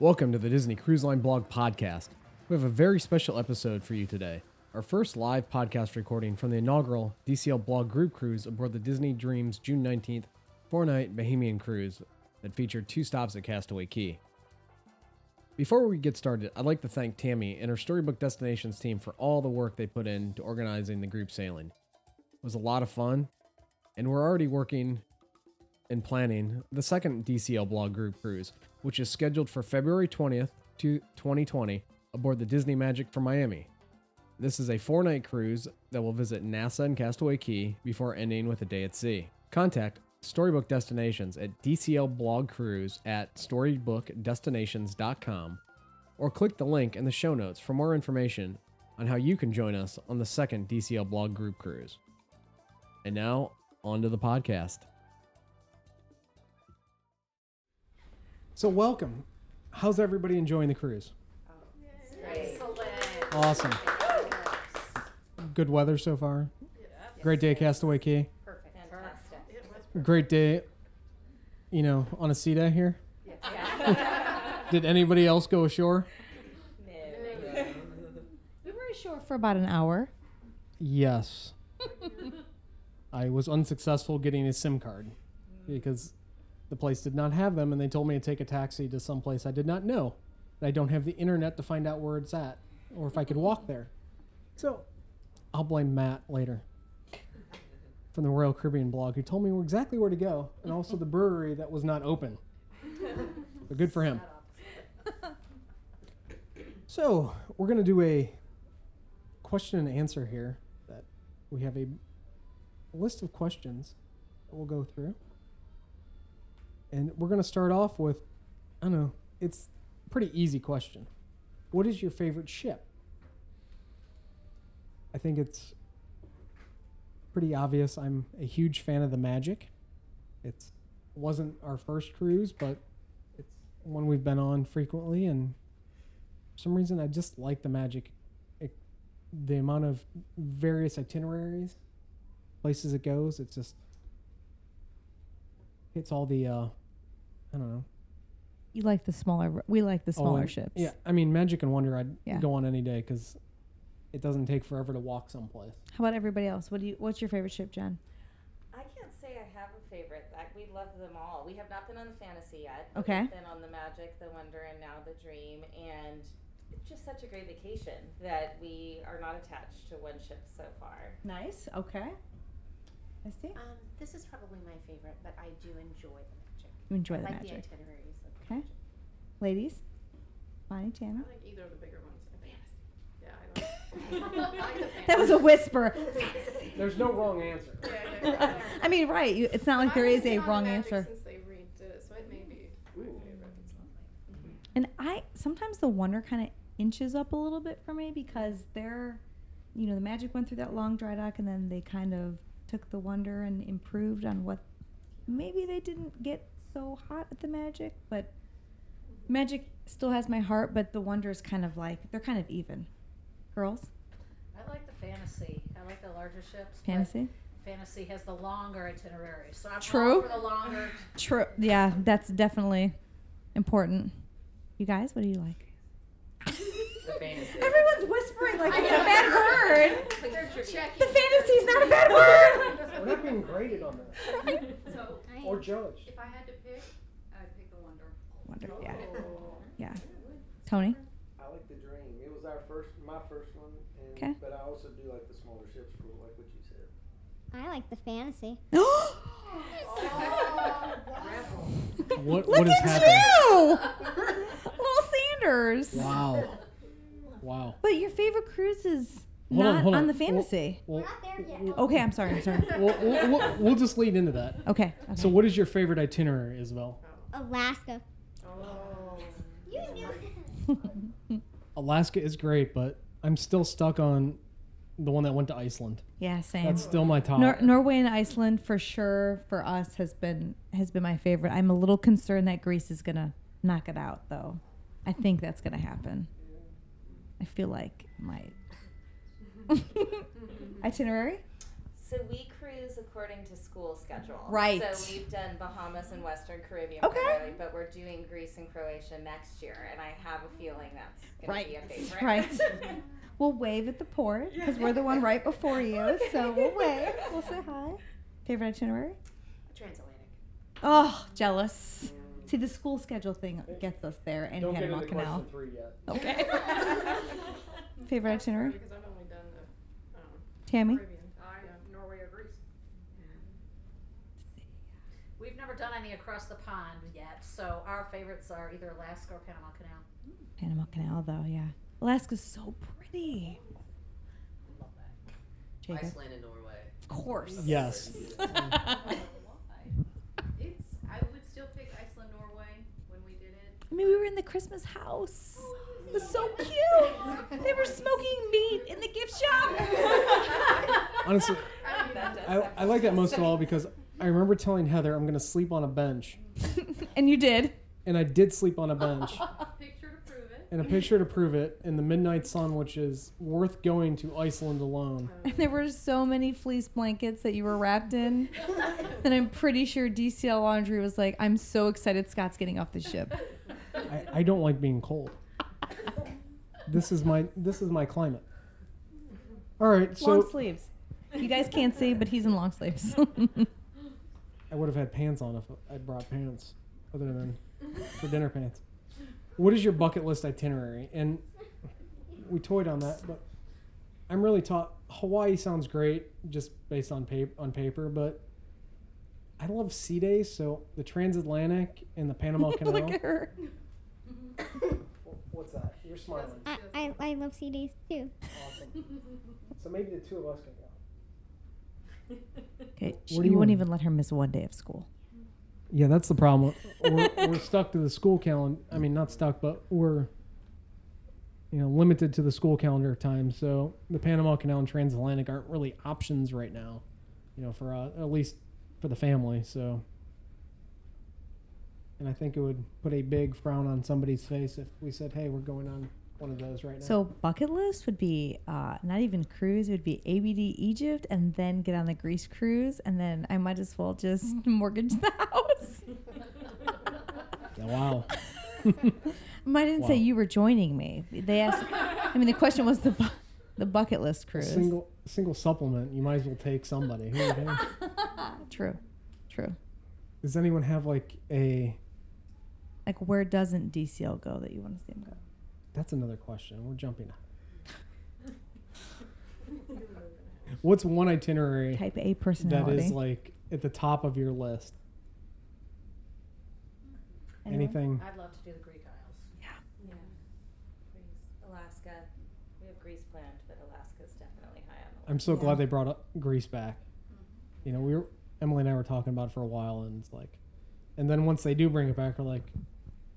Welcome to the Disney Cruise Line Blog Podcast. We have a very special episode for you today. Our first live podcast recording from the inaugural DCL Blog Group Cruise aboard the Disney Dreams June 19th four night Bahamian cruise that featured two stops at Castaway Cay. Before we get started, I'd like to thank Tammy and her Storybook Destinations team for all the work they put into organizing the group sailing. It was a lot of fun, and we're already working and planning the second DCL Blog Group cruise, which is scheduled for February 20th to 2020 aboard the Disney Magic from Miami. This is a four night cruise that will visit Nassau and Castaway Cay before ending with a day at sea. Contact Storybook Destinations at DCL Blog Cruise at storybookdestinations.com or click the link in the show notes for more information on how you can join us on the second DCL Blog Group cruise. And now, on to the podcast. So, welcome. How's everybody enjoying the cruise? Oh, excellent. Awesome. Good weather so far. Great day Castaway Cay. Perfect. Fantastic. Great day, you know, on a sea day here. Did anybody else go ashore? No. we were ashore for about an hour. Yes. I was unsuccessful getting a SIM card because the place did not have them, and they told me to take a taxi to some place I did not know. And I don't have the internet to find out where it's at or if I could walk there. So I'll blame Matt later from the Royal Caribbean blog who told me exactly where to go and also the brewery that was not open. But good for him. So we're going to do a question and answer here that we have a list of questions that we'll go through. And we're going to start off with I don't know, it's a pretty easy question. What is your favorite ship? I think it's pretty obvious. I'm a huge fan of the Magic. It's wasn't our first cruise, but it's one we've been on frequently and for some reason I just like the Magic it, the amount of various itineraries, places it goes, it's just hits all the uh I don't know. You like the smaller. We like the Oh, smaller and- ships. Yeah, I mean Magic and Wonder I'd Yeah. go on any day cuz it doesn't take forever to walk someplace. How about everybody else? What do you? What's your favorite ship, Jen? I can't say I have a favorite. Like, we love them all. We have not been on the fantasy yet. Okay. We've been on the magic, the wonder, and now the dream. And it's just such a great vacation that we are not attached to one ship so far. Nice. Okay. I see. Um, this is probably my favorite, but I do enjoy the magic. You enjoy I the like magic. the itineraries of Okay. magic. Ladies, Bonnie, Tana. I like either of the bigger ones. Yeah, I don't. I like the That was a whisper. There's no wrong answer. Yeah, yeah, yeah. I mean, right? You, it's not like I've there only is a been on the wrong answer. Since they redid it, so it may be. Mm-hmm. And I sometimes the wonder kind of inches up a little bit for me because they're, you know, the magic went through that long dry dock and then they kind of took the wonder and improved on what maybe they didn't get so hot at the magic, but magic still has my heart, but the wonder is kind of like they're kind of even. Girls, I like the fantasy. I like the larger ships. fantasy. Fantasy has the longer itinerary, so I'm True. for the longer. True. Yeah, that's definitely important. You guys, what do you like? Everyone's whispering like it's a bad word. The fantasy's not a bad word. We're not being graded on this So, or judged. if I had to pick, I'd pick the Wonder. Wonder, yeah, yeah. Tony, I like the Dream. It was our first, my first one, and 'Kay. but I also do like the smaller ships for like what you said. I like the fantasy. Oh. What Look what is at happening? you, little Sanders. Wow. Wow. But your favorite cruise is Hold on, not hold on, on. the fantasy. Well, not there yet. okay, I'm sorry. I'm sorry. we'll, we'll, we'll, we'll just lead into that. Okay. okay. So, what is your favorite itinerary, Isabel? Alaska. Oh. You knew. Alaska is great, but I'm still stuck on the one that went to Iceland. yeah, same. That's still my top. Nor- Norway and Iceland for sure for us has been has been my favorite. I'm a little concerned that Greece is gonna knock it out though. I think that's gonna happen. I feel like it might. Itinerary? So we cruise according to school schedule. Right. So we've done Bahamas and Western Caribbean Okay. primarily, but we're doing Greece and Croatia next year, and I have a feeling that's going to be a favorite. Right. we'll wave at the port because we're the one right before you. So we'll wave. We'll say hi. Favorite itinerary? Transatlantic. Oh, jealous. See, the school schedule thing gets us there and Don't get Panama into Canal. question three yet. Okay. Favorite itinerary? Because I've only done the um, Tammy? Caribbean. I, uh, Norway or Greece. We've never done any across the pond yet, so our favorites are either Alaska or Panama Canal. Panama Canal, though, yeah. Alaska's so pretty. Love that. Jacob? Iceland and Norway. Of course. Yes. It's. I would still pick Iceland, Norway when we did it. I mean, we were in the Christmas house. Oh, it was so cute. They were smoking meat in the gift shop. Honestly, I, I like that most of all because I remember telling Heather I'm going to sleep on a bench. and you did. And I did sleep on a bench. Picture to prove it. And a picture to prove it in the midnight sun, which is worth going to Iceland alone. Oh. And there were so many fleece blankets that you were wrapped in. and I'm pretty sure DCL Laundry was like, I'm so excited Scott's getting off the ship. I, I don't like being cold. This is my this is my climate. All right, so long sleeves. You guys can't see, but he's in long sleeves. I would have had pants on if I brought pants, other than for dinner pants. What is your bucket list itinerary? And we toyed on that, but I'm really taught Hawaii sounds great just based on paper on paper, but I love sea days, so the transatlantic and the Panama Canal. Look at her. What's that? You're smiling. I, I, I love CDs too. Awesome. So maybe the two of us can go. Okay, you you wouldn't even let her miss one day of school. Yeah, that's the problem. We're, we're stuck to the school calendar. I mean, not stuck, but we're you know limited to the school calendar time. So the Panama Canal and Transatlantic aren't really options right now. You know, for uh, at least for the family. So, and I think it would put a big frown on somebody's face if we said, "Hey, we're going on one of those right now." So bucket list would be uh, not even cruise. It would be ABD Egypt, and then get on the Greece cruise, and then I might as well just mortgage the house. Yeah, wow. I didn't say you were joining me. They asked. I mean, the question was the bu- the bucket list A cruise. single single supplement. You might as well take somebody. Who would you take? True, true. Does anyone have like a? Like, where doesn't DCL go that you want to see him go? That's another question. We're jumping. What's one itinerary Type A that personality. is like at the top of your list? Anyone? Anything? I'd love to do the Greek Isles. Yeah. Greece, Alaska. We have Greece planned, but Alaska's definitely high on the list. I'm so Yeah. glad they brought up Greece back. Mm-hmm. You know, we were Emily and I were talking about it for a while, and it's like, and then once they do bring it back, we're like,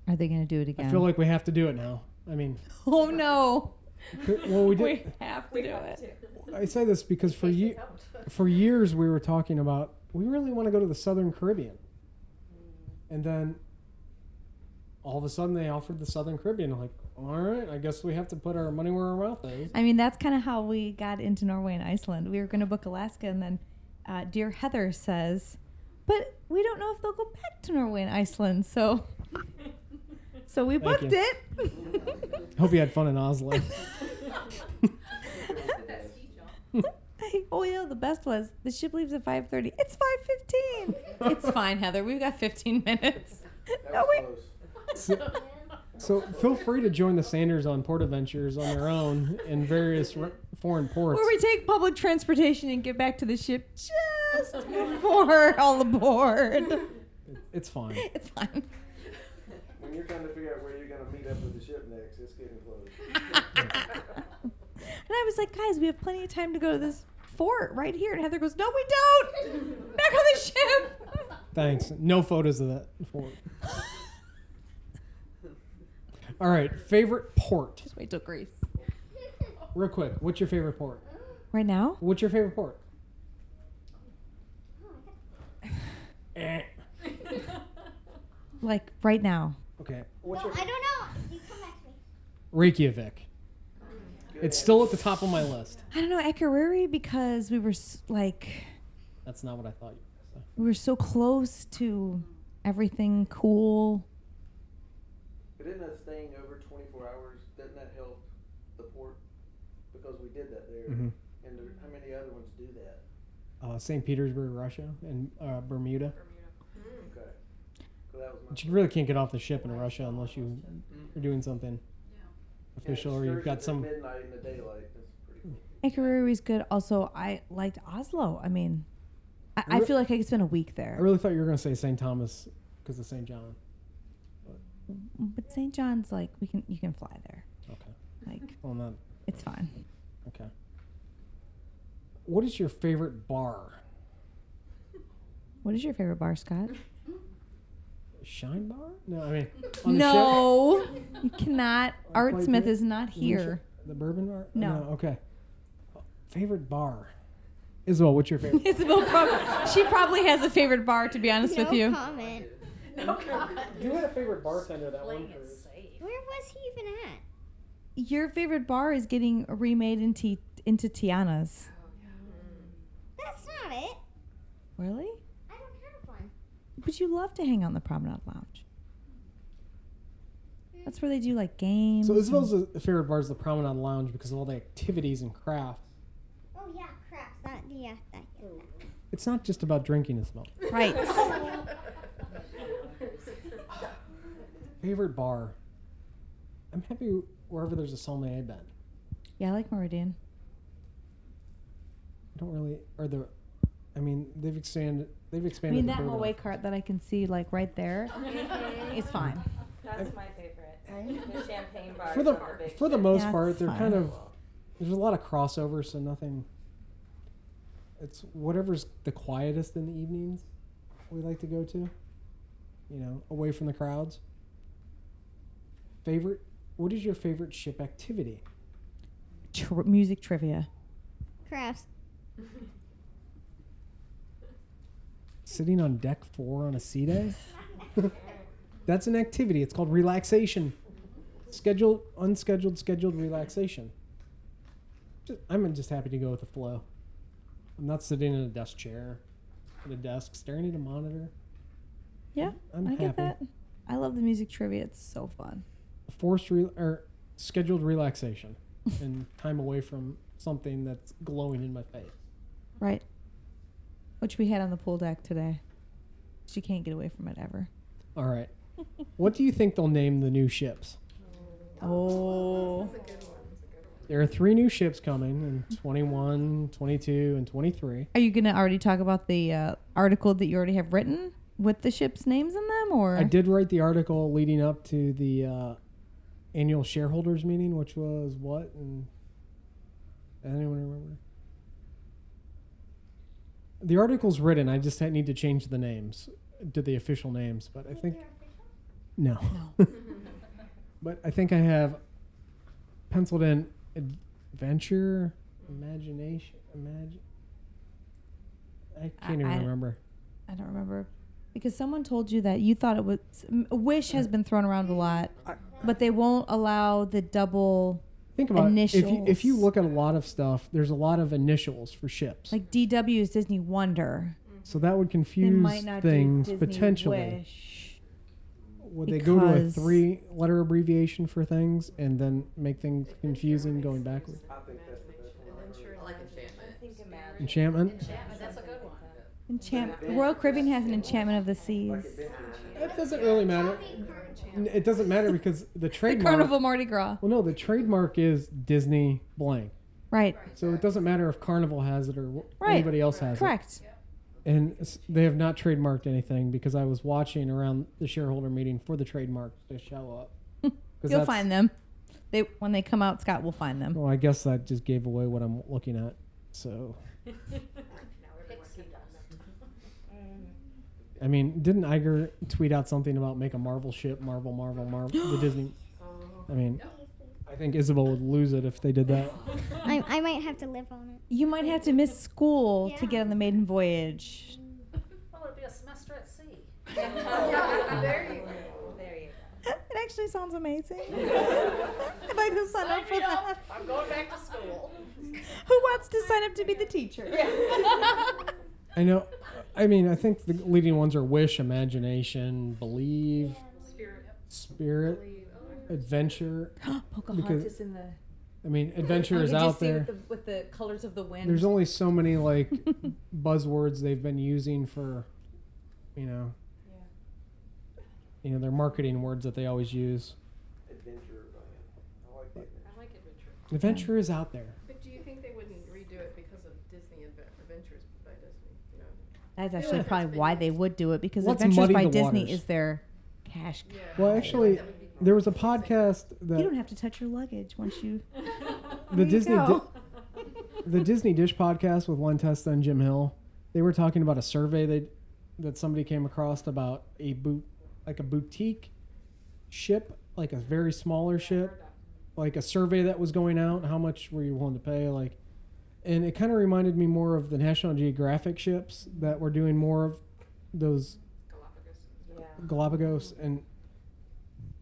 Are they going to do it again? I feel like we have to do it now. I mean, oh no, well, we did. we have to do it. I say this because for ye- for years we were talking about we really want to go to the Southern Caribbean, and then all of a sudden they offered the Southern Caribbean. I'm like, all right, I guess we have to put our money where our mouth is. I mean, that's kind of how we got into Norway and Iceland. We were going to book Alaska, and then uh, dear Heather says, "But we don't know if they'll go back to Norway and Iceland." So, so we Thank booked you. it. Hope you had fun in Oslo. That ski jump. oh yeah, the best was the ship leaves at five thirty. It's five fifteen. it's fine, Heather. We've got fifteen minutes. That No, was wait. so, so feel free to join the Sanders on Port Adventures on their own in various r- foreign ports. Where we take public transportation and get back to the ship just before all aboard. It's fine. It's fine. When you're trying to figure out where you're gonna meet up with the ship next, it's getting close. And I was like, guys, we have plenty of time to go to this fort right here. And Heather goes, no, we don't. Back on the ship. Thanks. No photos of that. For All right, favorite port. Just wait till Greece. Real quick, what's your favorite port? Right now? What's your favorite port? Eh. Like right now. Okay. Well, What's your I don't know. You come back to me. Reykjavik. It's still at the top of my list. I don't know Akureyri because we were s- like That's not what I thought you were going to say. we were so close to everything cool. But isn't that staying over twenty-four hours, doesn't that help the port? Because we did that there. Mhm. And there, how many other ones do that? Uh, St. Petersburg, Russia, and uh, Bermuda. Okay. So that was my. But you really can't get off the ship in Russia unless you are doing something official or you've got some. at Midnight in the daylight, that's pretty cool. Akureyri was good. Also, I liked Oslo. I mean, I, I feel like I could spend a week there. I really thought you were going to say St. Thomas because of St. John. But St. John's like we can you can fly there. Okay. Like Well, not it's fine. okay. What is your favorite bar? What is your favorite bar, Scott? Shine bar? No, I mean on the No, you cannot. Like Art Smith that? is not here. The bourbon bar? No. Okay. Favorite bar. Isabel, what's your favorite? Isabel, prob- she probably has a favorite bar. To be honest no with you, comment. No comment. Do you had a favorite bartender that Playing one safe. Where was he even at? your favorite bar is getting remade into into Tiana's. That's not it. Really? I don't have one. But you love to hang out in the Promenade Lounge. Hmm. That's where they do like games. So and- Isabel's favorite bar is the Promenade Lounge because of all the activities and crafts. Oh yeah, crafts. That yeah, that, yeah. It's not just about drinking, Isabel. right. Favorite bar. I'm happy wherever there's a sommelier bed. Yeah, I like Meridian. I don't really, or the, I mean, they've expanded. They've I mean that bourbon hallway cart that I can see like right there is fine. That's my favorite. The champagne bar. For the the big for the most That's part, they're fine. kind of. There's a lot of crossover, so nothing. It's whatever's the quietest in the evenings. We like to go to. You know, away from the crowds. Favorite. What is your favorite ship activity? Tr- music trivia. Crafts. Sitting on deck four on a sea day? That's an activity. It's called relaxation. Scheduled, unscheduled, scheduled relaxation. Just, I'm just happy to go with the flow. I'm not sitting in a desk chair at a desk staring at a monitor. Yeah, I'm I happy. get that. I love the music trivia. It's so fun. Forced re- or scheduled relaxation and time away from something that's glowing in my face. Right. Which we had on the pool deck today. She can't get away from it ever. All right. what do you think they'll name the new ships? Oh. There are three new ships coming in 21, 22, and 23. Are you going to already talk about the uh, article that you already have written with the ship's names in them or I did write the article leading up to the uh, annual shareholders meeting, which was what? And anyone remember? The article's written. I just need to change the names to the official names, but I think no. but I think I have penciled in adventure, imagination, imagine. I can't even I- remember. I don't remember because someone told you that you thought it was Wish has been thrown around a lot, but they won't allow the double Think about it. If you if you look at a lot of stuff, there's a lot of initials for ships. like DW is Disney Wonder. so that would confuse might not things do potentially. Wish. Would they go to a three letter abbreviation for things and then make things confusing going backwards? I think that's the best one. I've heard. I like enchantment. I. Enchantment? Enchantment, that's a good one. Enchant Royal Caribbean has an Enchantment of the Seas. It doesn't really matter. It doesn't matter because the The trademark. Carnival Mardi Gras. Well, no, the trademark is Disney blank. Right. So it doesn't matter if Carnival has it or wh- Right. anybody else has it. Correct. And s- they have not trademarked anything because I was watching around the shareholder meeting for the trademark to show up. 'Cause You'll that's- find them. They when they come out, Scott will find them. Well, I guess that just gave away what I'm looking at. So, I mean, didn't Iger tweet out something about make a Marvel ship, Marvel, Marvel, Marvel, the Disney? I mean, I think Isabel would lose it if they did that. I, I might have to live on it. You might have to miss school to get on the maiden voyage. Well, it'd be a semester at sea. there you go. There you go. And actually sounds amazing. I'd like to sign up for that. I'm going back to school. Who wants to sign up to be the teacher? I know. I mean, I think the leading ones are wish, imagination, believe, Spirit. spirit, Believe. Adventure. Pocahontas in the. I mean, adventure is out there. With the, with the colors of the wind. There's only so many like buzzwords they've been using for, you know, you know, their marketing words that they always use. Adventure. I like that. I like adventure. Adventure is out there. But do you think they wouldn't redo it because of Disney Adve- Adventures by Disney? You know? That's actually like probably why used. they would do it because Let's Adventures muddy by the Disney waters. is their cash. Yeah. Well, actually, like that would be more There was a interesting. podcast You don't have to touch your luggage once you. the you Disney Di- go. the Disney Dish podcast with Len Testa and Jim Hill. They were talking about a survey they that somebody came across about a boot like a boutique ship, like a very smaller ship, like a survey that was going out. How much were you willing to pay? Like, and it kind of reminded me more of the National Geographic ships that were doing more of those Galapagos. Yeah. Galapagos, and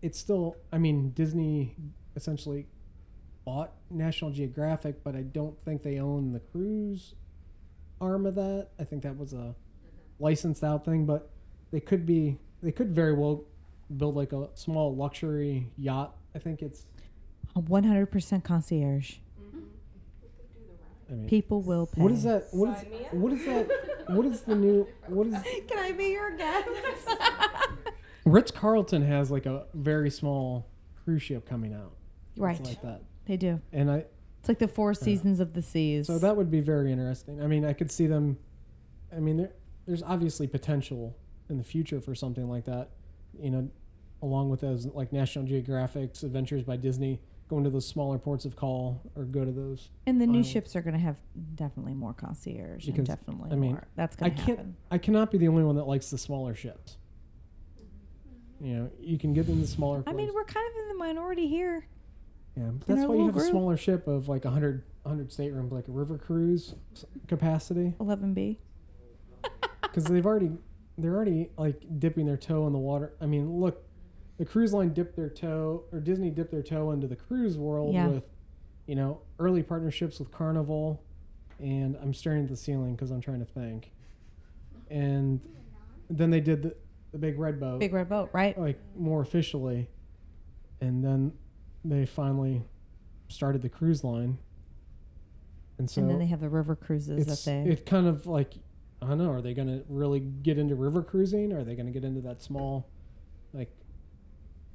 it's still. I mean, Disney essentially bought National Geographic, but I don't think they own the cruise arm of that. I think that was a mm-hmm. licensed out thing, but they could be. They could very well build like a small luxury yacht. I think it's. 100% concierge. I mean, People will pay. what is that? What is Sign me up. what is that? What is the new? What is Can I be your guest? Ritz Carlton has like a very small cruise ship coming out. It's right. like that, They do. and I It's like the four seasons of the seas. So that would be very interesting. I mean, I could see them. I mean, there, there's obviously potential in the future for something like that. You know, along with those like National Geographic's Adventures by Disney, going to those smaller ports of call or go to those. and the new islands. ships are going to have definitely more concierge and Because, definitely I mean, more. That's going to can't. happen. I cannot be the only one that likes the smaller ships. You know, you can get in the smaller. I mean, we're kind of in the minority here. yeah, but that's why you have a smaller ship of like 100, 100 staterooms, like a river cruise capacity. 11B. because they've already they're already like dipping their toe in the water. I mean, look, the cruise line dipped their toe, or Disney dipped their toe into the cruise world Yeah. with, you know, early partnerships with Carnival, and I'm staring at the ceiling because I'm trying to think. And then they did the, the big red boat, Big red boat, right? like more officially, and then they finally started the cruise line. And so and then they have the river cruises that they. it kind of like I don't know. Are they going to really get into river cruising? Are they going to get into that small, like,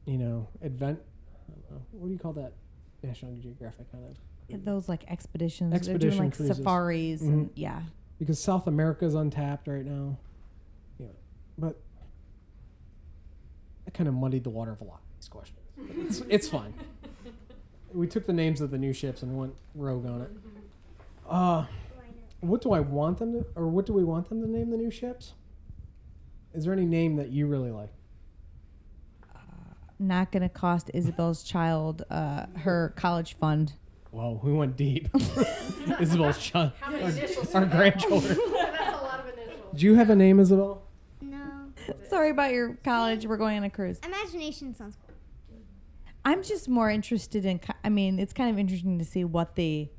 you know, advent? I don't know. What do you call that? National Geographic kind of those like expeditions. They're doing like cruises. safaris Mhm. and yeah. because South America is untapped right now. Yeah, but I kind of muddied the water of a lot of these questions. It's, it's fine. We took the names of the new ships and went rogue on it. Uh, what do I want them to, or what do we want them to name the new ships? Is there any name that you really like? Not going to cost Isabel's child uh, her college fund. Whoa, we went deep. Isabel's child, How many our, initials? our grandchildren. That's a lot of initials. Do you have a name, Isabel? No. Sorry about your college. We're going on a cruise. Imagination sounds cool. I'm just more interested in. I mean, it's kind of interesting to see what the,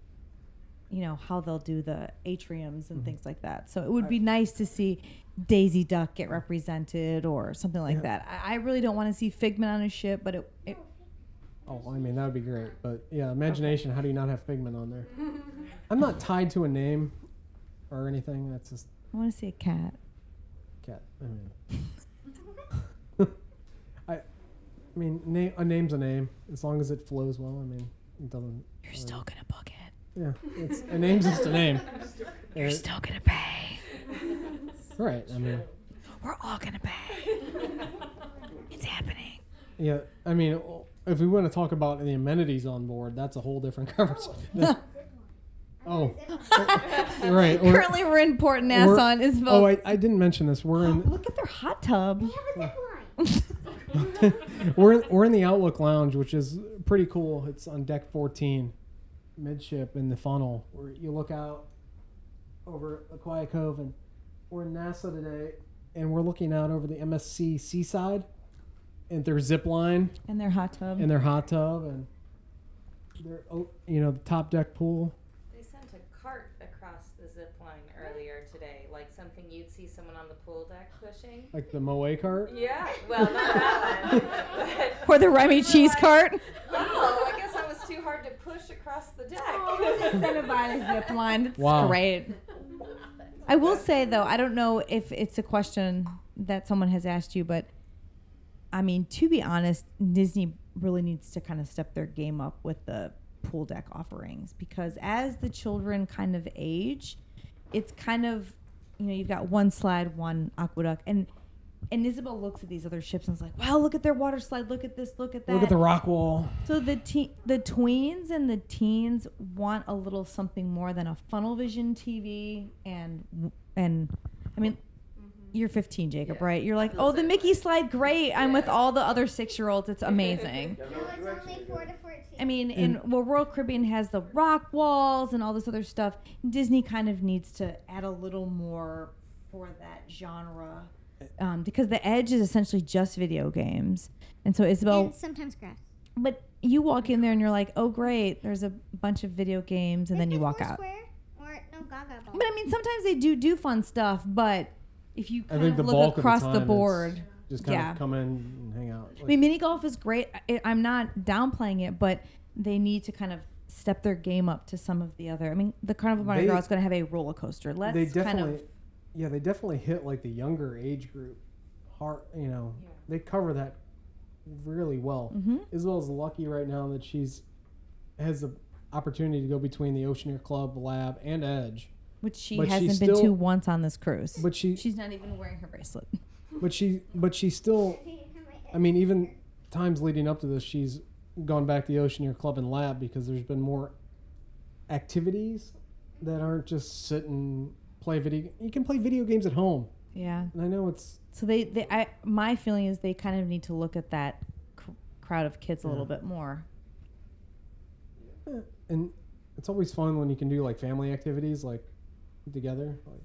you know, how they'll do the atriums and things like that. So it would be nice to see Daisy Duck get represented or something like Yeah. that. I, I really don't want to see Figment on a ship, but it, it Oh, I mean that would be great, but yeah, imagination. How do you not have Figment on there? I'm not tied to a name or anything. That's just I want to see a cat. cat. I mean, I, I mean, name a name's a name as long as it flows well. I mean, it doesn't. You're still gonna book it. Yeah, it's a name's just a name. You're still gonna pay. right. I mean, We're all gonna pay. it's happening. yeah. I mean, if we want to talk about the amenities on board, that's a whole different conversation. oh, right. we're- Currently, we're in Port Nassau. we're- and Isabel. Oh, I, I didn't mention this. We're in Look at their hot tub. They have a zip we're we're in the Outlook Lounge, which is pretty cool. It's on deck 14, midship in the funnel, where you look out over the Quiet Cove, and we're in Nassau today, and we're looking out over the MSC Seaside, and their zip line And their hot tub. and their hot tub and their oh, you know the top deck pool. They sent a cart across the zip line earlier today, like something you'd see someone on the pool deck pushing. Like the Moe cart. Yeah, well, not that one. But, or the Remy cheese cart. oh, I guess I was too hard to push across the deck. Oh, incentivized zip line. It's Wow. great. I will say though, I don't know if it's a question that someone has asked you, but I mean, to be honest, Disney really needs to kind of step their game up with the pool deck offerings because as the children kind of age, it's kind of you know you've got one slide, one aqueduct, and and Isabel looks at these other ships and is like, "Wow, look at their water slide! Look at this! Look at that!" Look at the rock wall. So the te- the tweens and the teens want a little something more than a funnel vision TV and and I mean mm-hmm. you're 15 Jacob Yeah. right you're like oh the the Mickey slide great I'm with all the other 6 year olds it's amazing No, no, it's only four to fourteen. I mean and well Royal Caribbean has the rock walls and all this other stuff Disney kind of needs to add a little more for that genre um, because the edge is essentially just video games and so Isabel and sometimes grass. but you walk in there and you're like, oh great, there's a bunch of video games, and then you walk out. Square or no Gaga ball. But I mean, sometimes they do do fun stuff, but if you I kind think of the look bulk of the across time the board, Just kind Yeah. of come in and hang out. I mean, mini golf is great. I, I'm not downplaying it, but they need to kind of step their game up to some of the other. I mean, the Carnival Mardi They- Gras is going to have a roller coaster. Let's they kind definitely, of yeah, they definitely hit like the younger age group. Hard, you know, Yeah. they cover that really well. Mhm. Isabel's lucky right now that she's has the opportunity to go between the Oceaneer Club, Lab, and Edge. which she but hasn't been to once on this cruise. But she, She's not even wearing her bracelet. but she, but she still. I mean, even times leading up to this, she's gone back to the Oceaneer Club and Lab because there's been more activities that aren't just sit and play video. You can play video games at home, Yeah. and I know it's So they, they I, my feeling is they kind of need to look at that cr- crowd of kids a little bit more. and it's always fun when you can do like family activities like together. Like,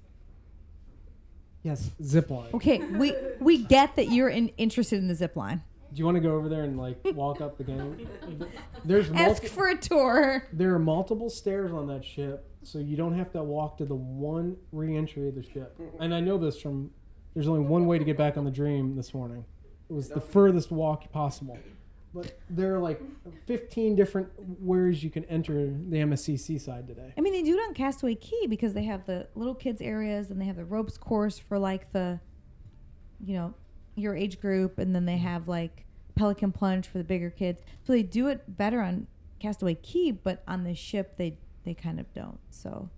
yes, zip line. Okay, we we get that you're in, interested in the zip line. Do you want to go over there and like walk up the game? There's Ask multi- for a tour. there are multiple stairs on that ship, so you don't have to walk to the one re-entry of the ship. And I know this from there's only one way to get back on the Dream this morning. It was the furthest walk possible. But there are like 15 different ways you can enter the MSC Seaside today. I mean, they do it on Castaway Cay because they have the little kids areas and they have the ropes course for like the, you know, your age group, and then they have like Pelican Plunge for the bigger kids. So they do it better on Castaway Cay, but on the ship they they kind of don't. So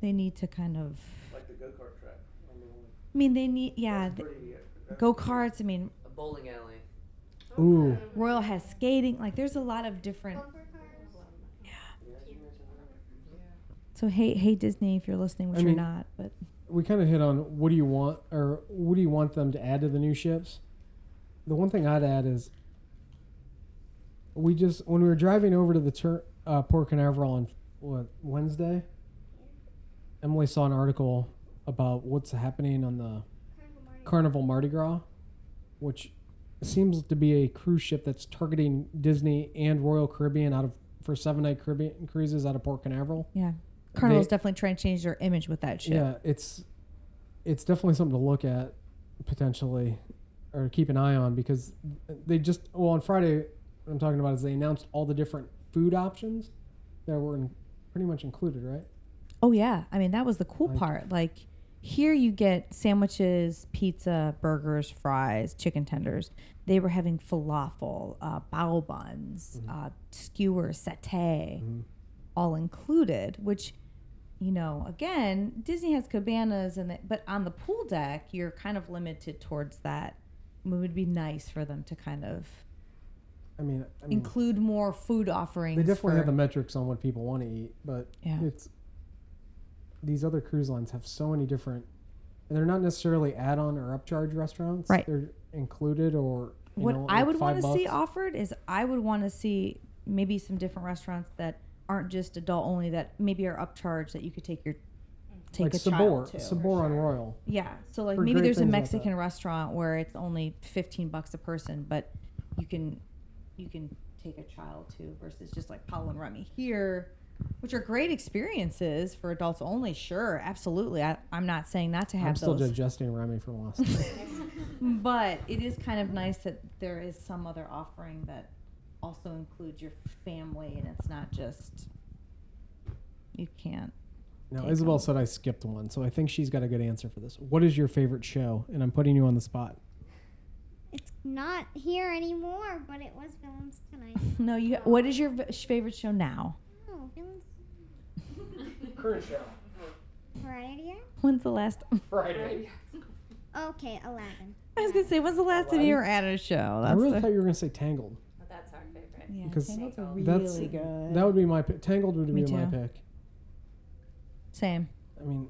they need to kind of. Like the go-kart track. on the one. I mean, they need yeah, That's pretty, that's go karts. I mean, A bowling alley. Ooh. Royal has skating. Like, there's a lot of different. Yeah, you mentioned that. So hey, hey Disney, if you're listening, which I you're not, but we kind of hit on what do you want or what do you want them to add to the new ships. The one thing I'd add is we just when we were driving over to the tur- uh, Port Canaveral on what Wednesday, Emily saw an article about what's happening on the Carnival Mardi Gras, which seems to be a cruise ship that's targeting Disney and Royal Caribbean out of for seven night Caribbean cruises out of Port Canaveral. yeah, Carnival's They- definitely trying to change their image with that ship. Yeah, it's it's definitely something to look at potentially or keep an eye on because they just well on Friday what I'm talking about is they announced all the different food options that were in, pretty much included, right? Oh yeah, I mean that was the cool Like- part. Like here you get sandwiches, pizza, burgers, fries, chicken tenders. They were having falafel, uh, bao buns, Mm-hmm. uh, skewers, satay, Mhm. all included. Which, you know, again, Disney has cabanas, and but on the pool deck, you're kind of limited towards that. It would be nice for them to kind of I mean, I mean include more food offerings. they definitely for, have the metrics on what people want to eat, but Yeah. it's these other cruise lines have so many different and they're not necessarily add-on or upcharge restaurants. Right. They're included or you what know, I would want to see offered is I would want to see maybe some different restaurants that aren't just adult only that maybe are upcharged that you could take your take like a Sabor, child to. Sabor on Royal. Yeah, so like For maybe there's a things like Mexican restaurant where it's only 15 bucks a person, but you can you can take a child to versus just like Paul and Remy here, which are great experiences for adults only. Sure, absolutely. I, I'm not saying not to have I'm still those, digesting Remy from last night. but it is kind of nice that there is some other offering that also includes your family, and it's not just you can't. Now, Isabel on. said I skipped one, so I think she's got a good answer for this. What is your favorite show? And I'm putting you on the spot. It's not here anymore, but it was Villains Tonight. No, you. What is your v- favorite show now? Oh, Villains Current show. Variety Hour? When's the last? Friday. Okay, Aladdin. I was gonna say, when's the last time you were at a show? I That's really the, thought you were going to say Tangled. But that's our favorite. yeah, because Tangled's are really That's good. that would be my pick. Tangled would Me be my too. pick. Same. I mean,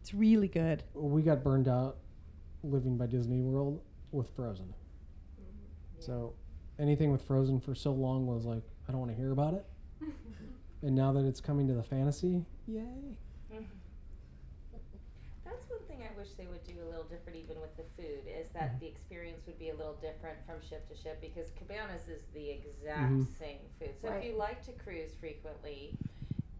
It's really good. we got burned out living by Disney World with Frozen. So anything with Frozen for so long was like, I don't want to hear about it. and now that it's coming to the fantasy, yay. That's one thing I wish they would do a little different even with the food is that the experience would be a little different from ship to ship because Cabanas is the exact Mhm. same food. So Right. if you like to cruise frequently,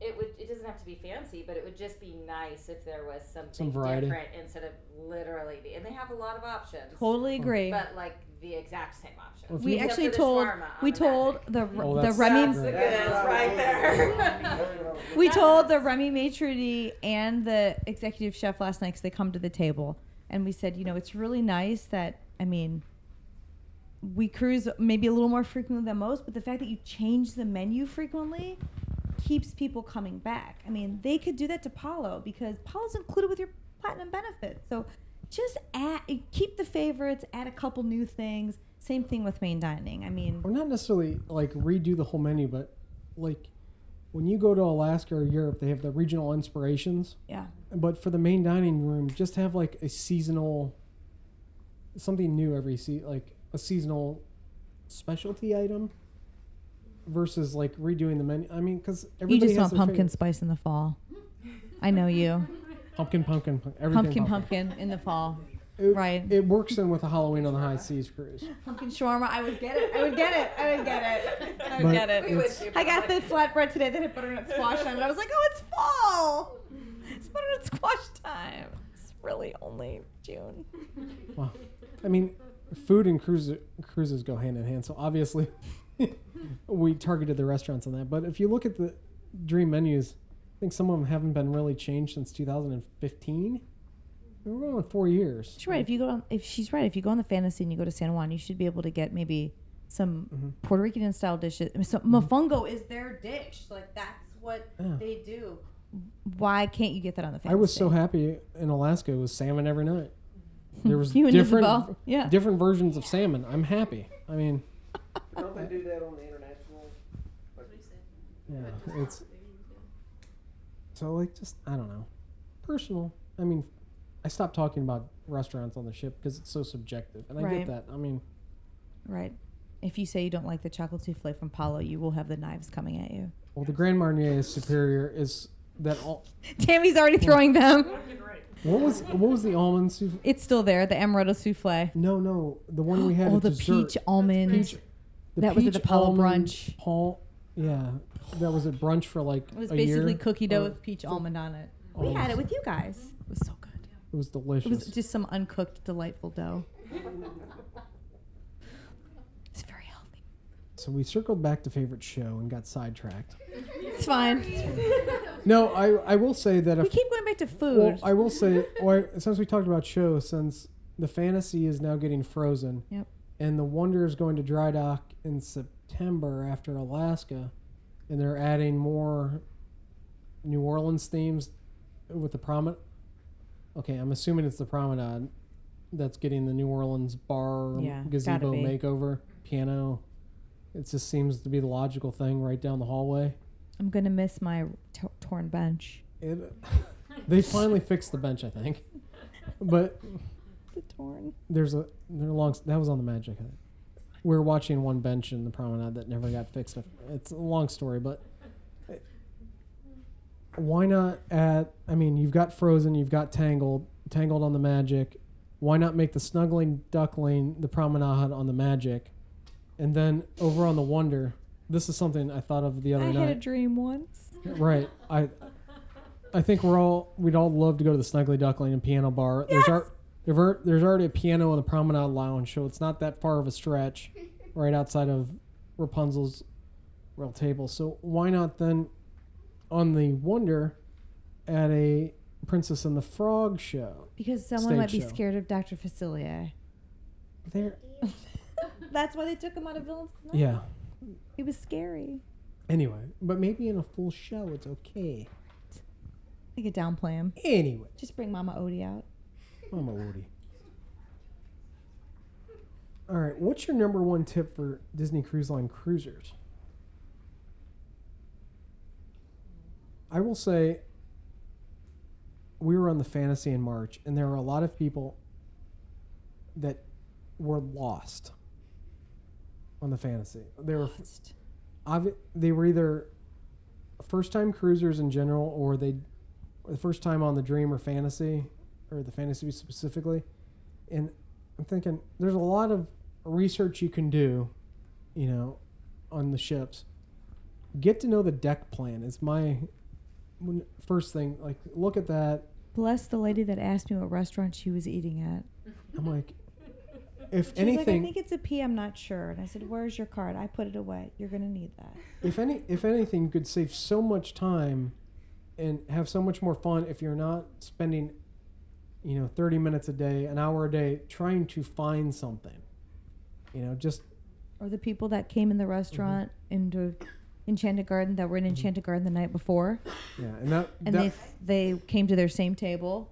it would it doesn't have to be fancy, but it would just be nice if there was something Some variety. different instead of literally the, and they have a lot of options. Totally oh. agree. But like the exact same options. Well, we actually for the told we the told the Oh, the Remy That's the great. right there. we told the Remy maitre d' and the executive chef last night because they come to the table and we said, you know, it's really nice that I mean, we cruise maybe a little more frequently than most, but the fact that you change the menu frequently keeps people coming back. I mean, they could do that to Palo because Palo's included with your platinum benefit. So just add, eh, keep the favorites, add a couple new things. Same thing with main dining. I mean, or not necessarily like redo the whole menu, but like when you go to Alaska or Europe, they have the regional inspirations. yeah. But for the main dining room, just have like a seasonal, something new every se like a seasonal specialty item versus like redoing the menu. I mean, because You just has want pumpkin favorite- spice in the fall. I know you. pumpkin, pumpkin, pumpkin, everything Pumpkin, pumpkin in the fall. It, Right. It works in with a Halloween on the high seas cruise. Pumpkin shawarma. I would get it. I would get it. I would get it. I would But get it. I got the flatbread today that had butternut squash on it. I was like, oh, it's fall. It's butternut squash time. It's really only June. Well, I mean, food and cruise, cruises go hand in hand. So obviously, we targeted the restaurants on that. But if you look at the dream menus, I think some of them haven't been really changed since 2015. We're going on four years. She's right. If you go on, if she's right, if you go on the fantasy and you go to San Juan, you should be able to get maybe some Mhm. Puerto Rican style dishes. I mean, so mofongo is their dish. Like that's what Yeah. they do. Why can't you get that on the fantasy? I was so happy in Alaska. It was salmon every night. There was different Yeah. different versions of salmon. I'm happy. I mean, Don't they do that on the international? Like, yeah, it's so like just I don't know, personal. I mean, I stopped talking about restaurants on the ship because it's so subjective, and I Right. get that. I mean, Right. If you say you don't like the chocolate souffle from Palo, you will have the knives coming at you. well, the Grand Marnier is superior. Is that all? Tammy's already throwing them. What was what was the almond souffle? It's still there, the amaretto souffle. No, no, the one we had. oh, at the dessert. peach almond. Peach- the That was at peach the Palo almond brunch. Paul, yeah, that was at brunch for like It was a basically year. cookie dough or- with peach almond on it. Oh, We it had it with you guys. It was so good. It was delicious. It was just some uncooked, delightful dough. It's very healthy. so we circled back to favorite show and got sidetracked. It's fine. No, I I will say that if We if keep going back to food. well, I will say well, since we talked about shows, since the fantasy is now getting frozen, Yep. And the Wonder is going to dry dock in September after Alaska, and they're adding more New Orleans themes with the promenade. Okay, I'm assuming it's the promenade that's getting the New Orleans bar Yeah, gazebo makeover piano. It just seems to be the logical thing right down the hallway. I'm gonna miss my t- torn bench. It, they finally fixed the bench, I think, but The torn. there's a there long that was on the Magic. I. We were watching one bench in the promenade that never got fixed. It's a long story, but why not add? I mean, you've got Frozen, you've got Tangled, Tangled on the Magic. Why not make the Snuggly Duckling the promenade on the Magic, And then over on the Wonder, this is something I thought of the other I night. had a dream once. Right. I I think we're all we'd all love to go to the Snuggly Duckling and Piano Bar. There's ar- there ver- there's already a piano in the Promenade Lounge, so it's not that far of a stretch, right outside of Rapunzel's Royal Table. So why not then on the Wonder at a Princess and the Frog show? Because someone might be show. scared of Dr. Facilier. There. That's why they took him out of Villains Night. Yeah. He was scary. Anyway, but maybe in a full show it's okay. I could downplay him. Anyway, Just bring Mama Odie out. Oh, Mama Woody. All right, what's your number one tip for Disney Cruise Line cruisers? I will say we were on the Fantasy in March, and there were a lot of people that were lost on the Fantasy. They were obvi- they were either first time cruisers in general, or they the first time on the Dream or Fantasy, or the Fantasy specifically. And I'm thinking there's a lot of research you can do, you know, on the ships. Get to know the deck plan is my first thing. Like, look at that. Bless the lady that asked me what restaurant she was eating at. I'm like, if She was anything, like, I think it's a P. I'm not sure. And I said, Where's your card? I put it away. You're gonna need that. if any if anything you could save so much time and have so much more fun if you're not spending you know 30 minutes a day an hour a day trying to find something you know just Or the people that came in the mm-hmm. restaurant into Enchanted Garden that were in mm-hmm. Enchanted Garden the night before, yeah and that, and that they they came to their same table,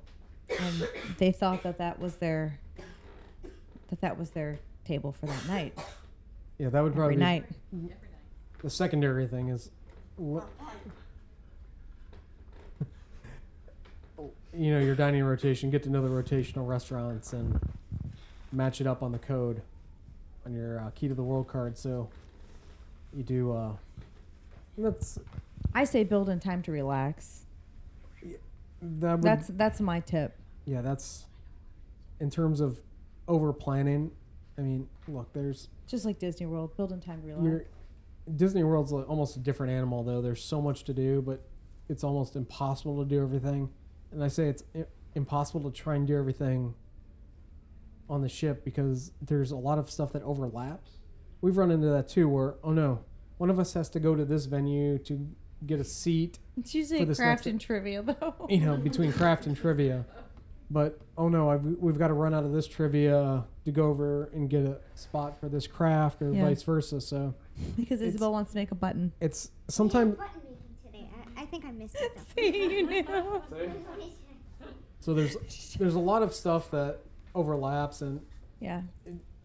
and they thought that that was their that that was their table for that night. yeah that would probably Every be night. Mm-hmm. the secondary thing is wh- you know your dining rotation get to know the rotational restaurants and match it up on the code on your uh, key to the world card so you do uh that's I say build in time to relax. that would, That's that's my tip. yeah that's in terms of over planning i mean look there's Just like Disney World, build in time to relax. Disney World's like almost a different animal, though. There's so much to do, but it's almost impossible to do everything. And I say it's impossible to try and do everything on the ship because there's a lot of stuff that overlaps. We've run into that too, where oh no, one of us has to go to this venue to get a seat, It's usually for this craft and trivia though. you know, between craft and trivia. But oh no, I've, we've got to run out of this trivia to go over and get a spot for this craft, or Yeah. vice versa. So because It's- Isabel wants to make a button. it's sometimes button making today. I, I think I missed it though. See, you knew. So there's there's a lot of stuff that overlaps, and Yeah.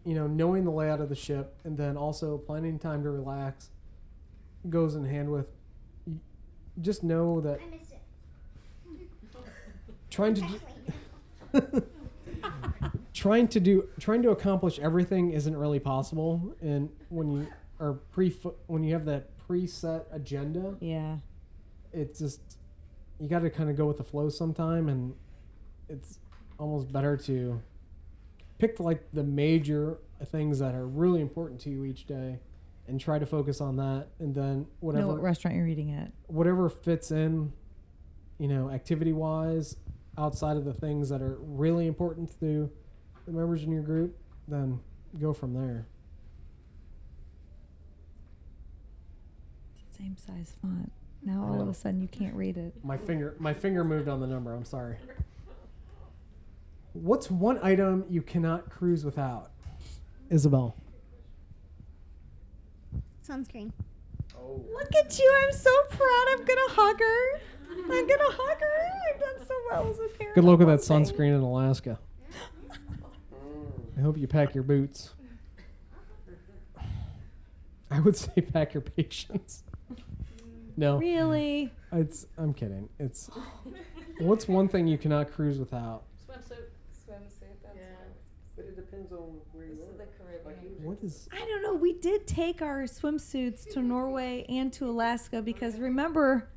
you know, knowing the layout of the ship, and then also planning time to relax, goes in hand with. Just know that I missed it. trying to do, trying to do trying to accomplish everything isn't really possible, and when you are pre when you have that preset agenda, Yeah. It's just you got to kind of go with the flow sometime and it's almost better to pick like the major things that are really important to you each day and try to focus on that and then Know whatever what restaurant you're eating at. whatever fits in you know activity wise outside of the things that are really important to the members in your group then go from there Same size font. Now all of a sudden you can't read it. My finger my finger moved on the number. I'm sorry. What's one item you cannot cruise without? Isabel. Sunscreen. Oh, Look at you! I'm so proud. I'm gonna hug her. I'm gonna hug her. I've done so well as a parent. Good luck with that sunscreen in Alaska. I hope you pack your boots. I would say pack your patience. No, Really? it's I'm kidding. It's what's one thing you cannot cruise without? Swimsuit. Swimsuit. That's Yeah. right. But it depends on where you are. the Like Caribbean. you- What is I don't know. We did take our swimsuits to Norway and to Alaska because remember,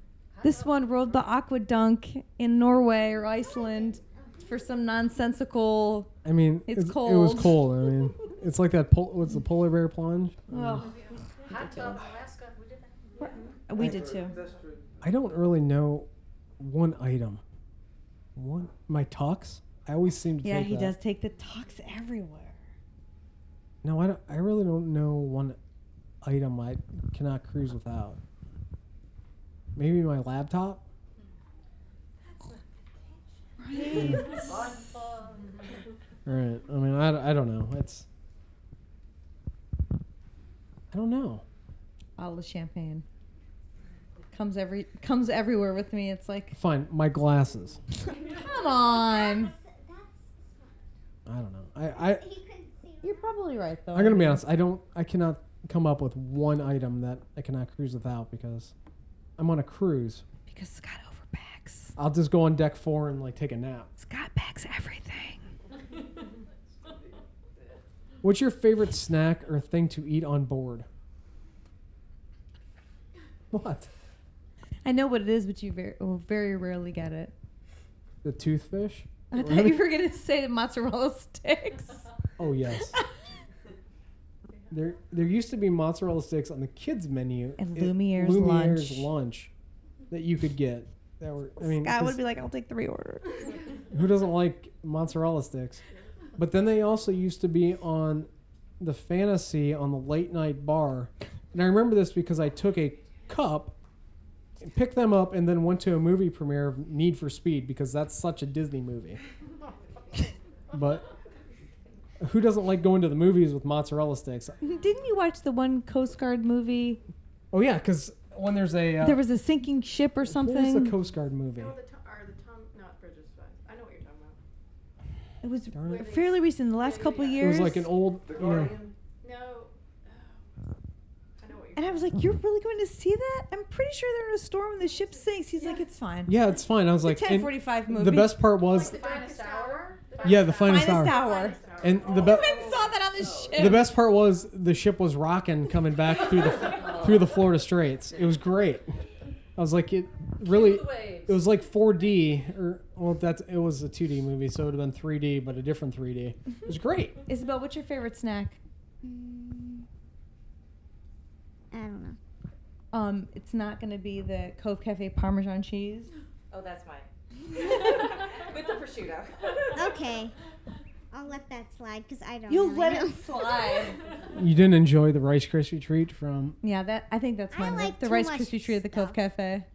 this one rode the aqua dunk in Norway or Iceland for some nonsensical. I mean, It's cold. It was cold. cold. I mean, It's like that. Pol- what's the polar bear plunge? Oh, Hot tub in Alaska, we did that. we did too. I don't really know one item. One my tux. I always seem to Yeah, take he that. does take the tux everywhere. No, I don't. I really don't know one item I cannot cruise without. Maybe my laptop. Right. I mean, I, I don't know. It's. I don't know. All the champagne comes every comes everywhere with me. It's like, Fine, my glasses. come on. That's, that's I don't know. I, I he see. You're probably right though. I'm gonna be honest. I don't. I cannot come up with one item that I cannot cruise without because I'm on a cruise. because Scott overpacks. I'll just go on deck four and like take a nap. Scott packs everything. What's your favorite snack or thing to eat on board? What? I know what it is, but you very oh, very rarely get it. The toothfish? I thought you were gonna say the mozzarella sticks. Oh yes. There, there used to be mozzarella sticks on the kids menu And at Lumiere's Lumiere's lunch. lunch that you could get. That were, I mean, Scott 'cause would be like, "I'll take three orders." who doesn't like mozzarella sticks? But then they also used to be on the fantasy on the late night bar. And I remember this because I took a cup, and picked them up, and then went to a movie premiere of Need for Speed because that's such a Disney movie. but who doesn't like going to the movies with mozzarella sticks? Didn't you watch the one Coast Guard movie? Oh yeah, because when there's a uh, there was a sinking ship or something. what was something. the Coast Guard movie? No, the Tom, or the Tom, not Bridges, I know what you're talking about. it was Darn it. fairly recent, the last couple It years. It was like an old, The you know, Guardian. No, oh, I know what you're. And I was like, "You're really going to see that? I'm pretty sure they're in a storm and the ship sinks." He's like, "It's fine." yeah, it's fine. I was like, It's a 10:45 movie. the best part was, The finest hour. yeah, the finest, finest hour. hour. And the best. went and saw that on the oh. ship. The best part was the ship was rocking coming back through the through the Florida Straits. It was great. I was like, it really, The waves. it was like 4D or well, that's it was a 2D movie, so it would have been 3D, but a different 3D. It was great. Isabel, what's your favorite snack? Mm. I don't know. Um, it's not going to be the Cove Cafe Parmesan cheese. Oh, that's mine. With the prosciutto. Okay. I'll let that slide because I don't You'll really let know. it slide. You didn't enjoy the Rice Krispie treat from yeah, that I think that's I mine. the- like the too Rice much Krispie treat at the Cove stuff. Cafe.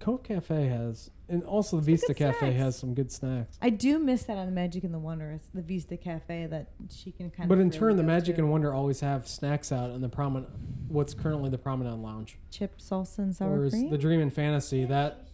Cove Cafe has, and also the Vista Cafe snacks. has some good snacks. I do miss that on the Magic and the Wonder. It's the Vista Cafe that she can kind But of. But in really turn, the Magic to. and Wonder always have snacks out in the promenade, what's currently the Promenade Lounge. chip salsa and sour Whereas cream. the Dream and Fantasy, that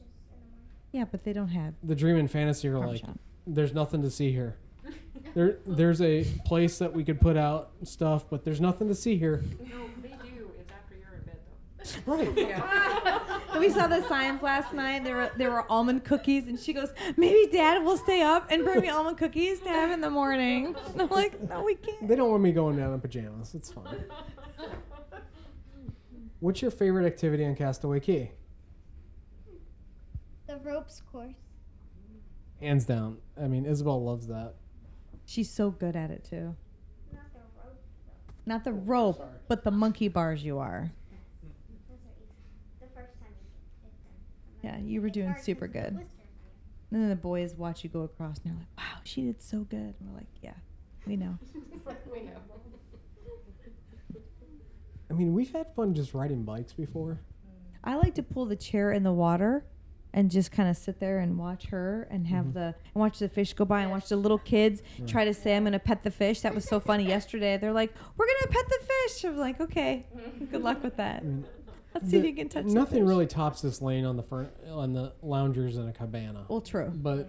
yeah, but they don't have the Dream and Fantasy are like, Parmesan. there's nothing to see here. There, there's a place that we could put out stuff, but there's nothing to see here. No, they do. It's after you're in bed though. Right. And we saw the signs last night. There were there were almond cookies, and she goes, "Maybe Dad will stay up and bring me almond cookies to have in the morning." And I'm like, "No, we can't." They don't want me going down in pajamas. It's fine. What's your favorite activity on Castaway Cay? The ropes course. Hands down. I mean, Isabel loves that. She's so good at it too. Not the ropes. Not the rope, sorry. but the monkey bars. You are. Those are easy. The first time you get them. Yeah, you were doing super good. And then the boys watch you go across, and they're like, "Wow, she did so good." And we're like, "Yeah, we know." we know. I mean, we've had fun just riding bikes before. I like to pull the chair in the water and just kind of sit there and watch her and have Mhm. the and watch the fish go by and watch the little kids try to say I'm gonna pet the fish. That was so funny yesterday. They're like, "We're gonna pet the fish." I'm like, "Okay, good luck with that. I mean, Let's see if you can touch." Nothing fish." really tops this lane on the fur- on the loungers in a cabana. Well, true. But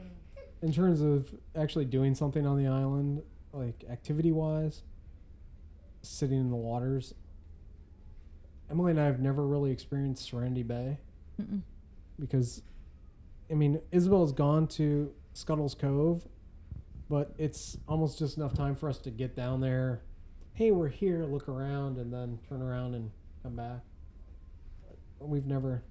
in terms of actually doing something on the island, like activity wise, sitting in the waters, Emily and I have never really experienced Serenity Bay Mm-mm. because, I mean, Isabel's gone to Scuttle's Cove, but it's almost just enough time for us to get down there. Hey, we're here, look around, and then turn around and come back. We've never.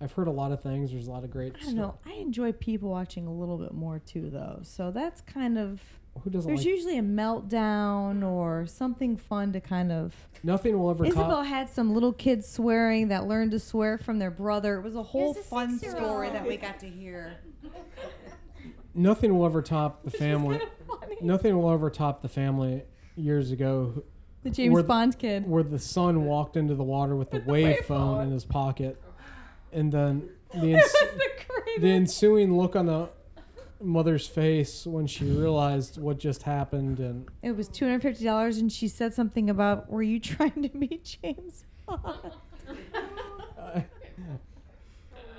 I've heard a lot of things. There's a lot of great. I don't know. I enjoy people watching a little bit more too, though. So that's kind of who doesn't There's like usually a meltdown or something fun to kind of. nothing will ever Isabel top had some little kids swearing that learned to swear from their brother. It was a whole a fun six-year-old. story that we got to hear. nothing will ever top the family. Nothing will ever top the family years ago The James the- Bond kid. where the son walked into the water with the wave phone in his pocket, and then the ens- the ensuing look on the mother's face when she realized what just happened, and It was two hundred fifty dollars, and she said something about, "Were you trying to meet James Bond?" I,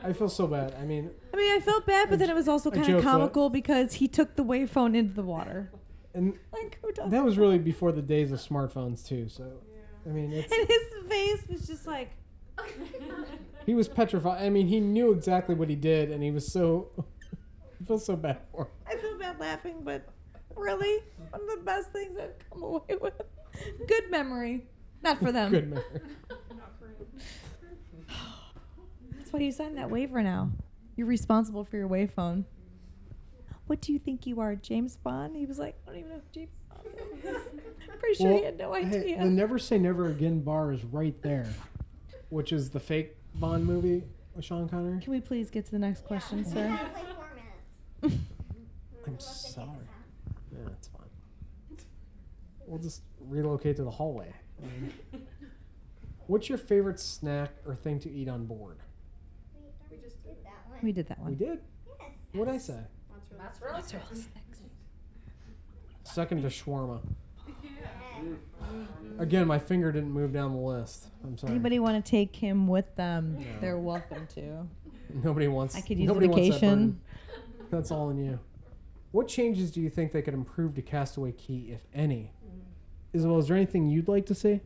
I feel so bad. I mean, I mean, I felt bad, but then it was also kind of comical because he took the wave phone into the water. And Like who does? that was really before the days of smartphones too. So, I mean, it's, And his face was just like, he was petrified. I mean, he knew exactly what he did, and he was so. I feel so bad for him. I feel bad laughing, but really, one of the best things I've come away with. Good memory, not for them. Good memory. That's why you signed that waiver now. You're responsible for your wave phone. What do you think you are, James Bond? He was like, I don't even know who James Bond is. Pretty sure he had no hey, idea. the Never Say Never Again bar is right there, which is the fake Bond movie with Sean Connery. Can we please get to the next question, We sir? have like. I'm sorry. Yeah, that's fine. We'll just relocate to the hallway. Um, What's your favorite snack or thing to eat on board? We just did that one. We did that one. We did. Yes. What'd I say? Mozzarella sticks. Second to shawarma. Again, my finger didn't move down the list. I'm sorry. Anybody want to take him with them? No. They're welcome to. Nobody wants. I could use a nobody wants that vacation. burden. That's all on you. What changes do you think they could improve to Castaway Cay, if any? Isabel, is there anything you'd like to see?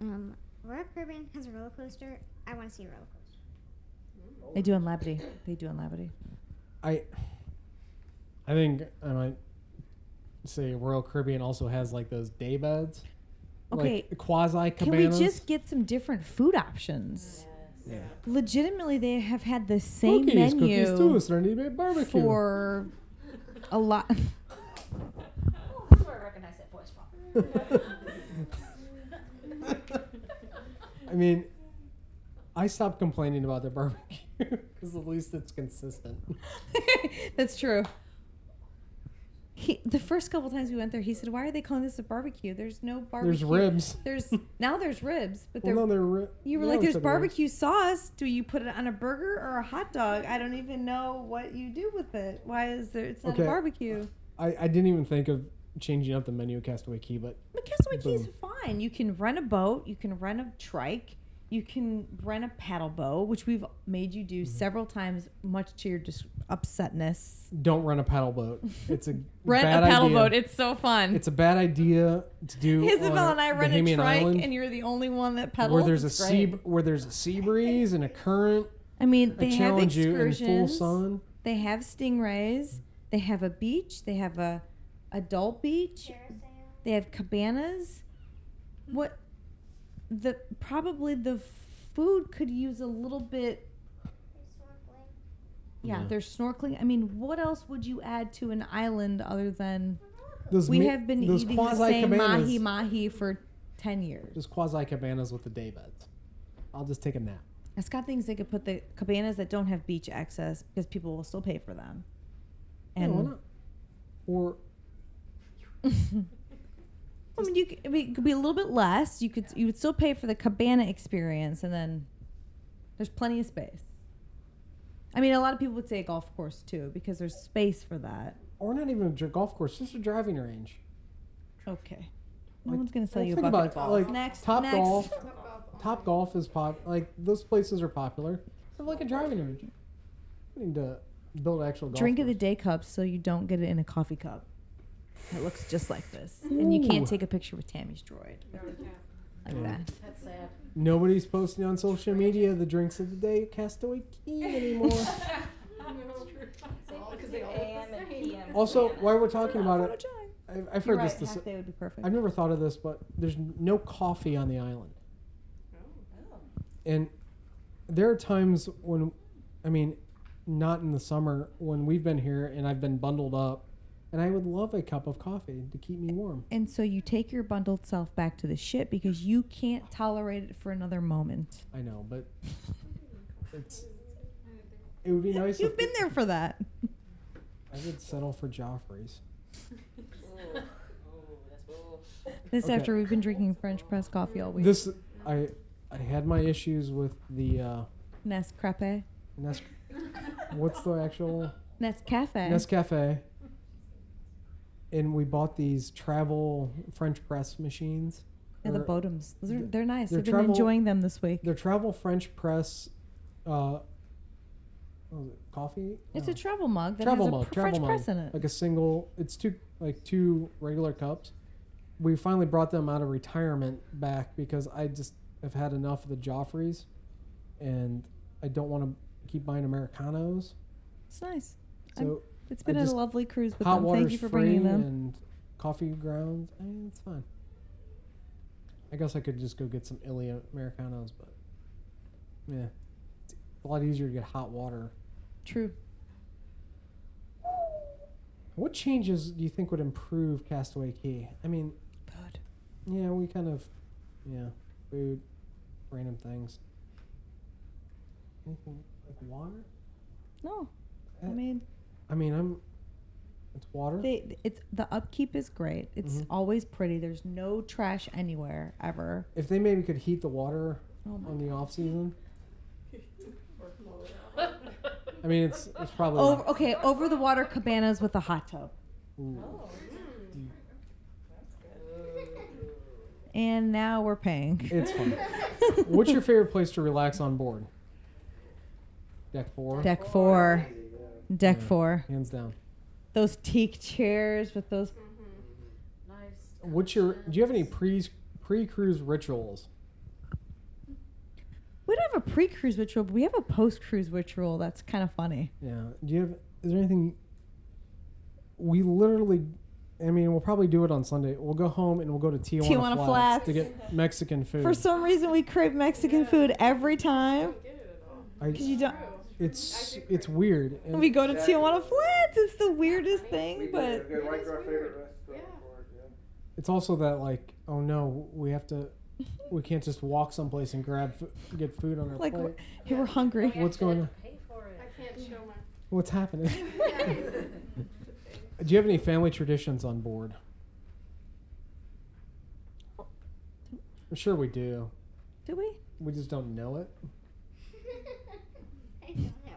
Um, Royal Caribbean has a roller coaster. I want to see a roller coaster. They do in Labadee. They do in Labadee. I I think I might say Royal Caribbean also has like those day beds. Okay, Like quasi Can we cabanas. just get some different food options? yeah. Legitimately, they have had the same cookies, menu cookies too. Serenity Bay Barbecue. for a lot. Oh, that's where I recognize that voice from. I mean, I stopped complaining about their barbecue because at least it's consistent. That's true. He, the first couple times we went there, he said, "Why are they calling this a barbecue? There's no barbecue. There's ribs. There's now there's ribs, but Well, there, no, they're ri- you were no, like, there's said ribs. barbecue sauce. Do you put it on a burger or a hot dog? I don't even know what you do with it. Why is there? It's not Okay. a barbecue. I, I didn't even think of changing up the menu at Castaway Cay, but But Castaway Cay is fine. You can rent a boat. You can rent a trike. You can rent a paddle boat, which we've made you Mm-hmm. do several times, much to your dis- upsetness. don't rent a paddle boat. It's a Rent bad a paddle idea. boat. It's so fun. It's a bad idea to do. Isabel and I rent a Bahamian trike, Island, and you're the only one that pedals. where there's a It's sea where there's a sea breeze and a current. I mean, I they have challenge you in full excursions. sun. They have stingrays. They have a beach. They have a adult beach. Carousel. They have cabanas. What the probably the food could use a little bit. There's snorkeling. Yeah, Yeah. there's snorkeling. I mean, what else would you add to an island other than Those we mi- have been those eating the same cabanas. mahi mahi for ten years? Just quasi cabanas with the day beds. I'll just take a nap. I scott thinks they could put the cabanas that don't have beach access because people will still pay for them. Yeah, And why not? Or I mean, you could, it could be a little bit less. You could you would still pay for the cabana experience, and then there's plenty of space. I mean, a lot of people would say a golf course too because there's space for that. or not even a golf course, just a driving range. Okay, no Like, one's gonna sell well, you a bucket about like, next, Top next. golf. Top golf is pop. Like those places are popular. Have like a driving range. We need to build an actual golf Drink of the day cups so you don't get it in a coffee cup. It looks just like this, and you can't take a picture with Tammy's droid like Yeah. that. That's sad. Nobody's posting on social media the drinks of the day at Castaway Cay anymore. Because they AM and PM. also, cabanas. while we're talking about it, I've, I've heard right. this. this half day would be perfect. I've never thought of this, but there's no coffee on the island. Oh, and there are times when, I mean, not in the summer when we've been here and I've been bundled up, and I would love a cup of coffee to keep me warm. And so you take your bundled self back to the ship because you can't tolerate it for another moment. I know, but it's it would be nice. You've been there for that. I would settle for Joffrey's. Ooh. Ooh, that's ooh. This Okay. after we've been drinking French press coffee all week. This I I had my issues with the uh, Nescafe. Nes. What's the actual Nescafe. Nescafe? And we bought these travel French press machines. yeah, the Bodums. Those are, th- they're nice. they're I've been enjoying them this week. They're travel French press. Uh, it coffee? It's No. a travel mug that travel has a mug, pr- travel French mug, press in it. like a single. It's two like two regular cups. We finally brought them out of retirement back because I just have had enough of the Joffreys, and I don't want to keep buying Americanos. It's nice. So It's been I a just- lovely cruise with hot them. water's Thank you for free bringing them. and coffee grounds. I mean, it's fine. I guess I could just go get some Ilya Americanos, but yeah, it's a lot easier to get hot water. True. What changes do you think would improve Castaway Cay? I mean, Good. yeah, we kind of, yeah, food, random things. Anything like water? No, I Uh, mean I mean, I'm. It's water. they. It's the upkeep is great. It's Mhm. always pretty. There's no trash anywhere ever. if they maybe could heat the water Oh my on the off season. Or blow it out. I mean, it's it's probably. Over okay, over the water cabanas with a hot tub. Ooh. Oh. Mm. And now we're paying. It's fun. What's your favorite place to relax on board? Deck four. Deck four. Easy, yeah. Deck Yeah. four. Hands down. Those teak chairs with those Mm-hmm. Nice. What's your? Do you have any pre pre cruise rituals? we don't have a pre cruise ritual, but we have a post cruise ritual that's kind of funny. Yeah. Do you have? Is there anything? We literally. I mean, we'll probably do it on Sunday. We'll go home and we'll go to Tijuana, Tijuana Flats, Flats. to get Mexican food. For some reason we crave Mexican food every I time. don't get it at all. I, Cause you don't True. It's it's weird. And we go to Exactly. Tijuana Flats. It's the weirdest thing, but go right It to our is favorite weird. restaurant Yeah. for it. Yeah. it's also that like, oh no, we have to. We can't just walk someplace and grab get food on our like plate. we're, hey, we're hungry. What's going on? Pay for it. I can't show my. What's happening? Do you have any family traditions on board? I'm sure we do. Do we? We just don't know it.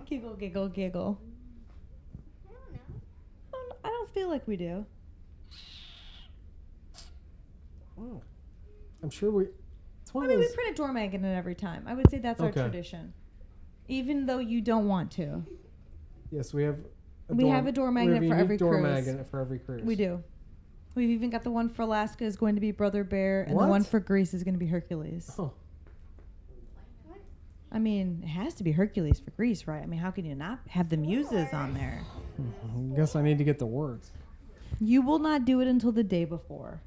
I don't know. Giggle, giggle, giggle. I don't know. I don't, I don't feel like we do. Oh. I'm sure we. It's one I of mean, we print a door magnet every time. I would say that's our tradition. Even though you don't want to. yes, we have. We have a door we have magnet a for unique every door cruise. magnet for every cruise. We do. We've even got the one for Alaska is going to be Brother Bear, and the one What? for Greece is going to be Hercules. Oh, I mean, it has to be Hercules for Greece, right? I mean, how can you not have the muses on there? Hmm, I guess I need to get the words. You will not do it until the day before.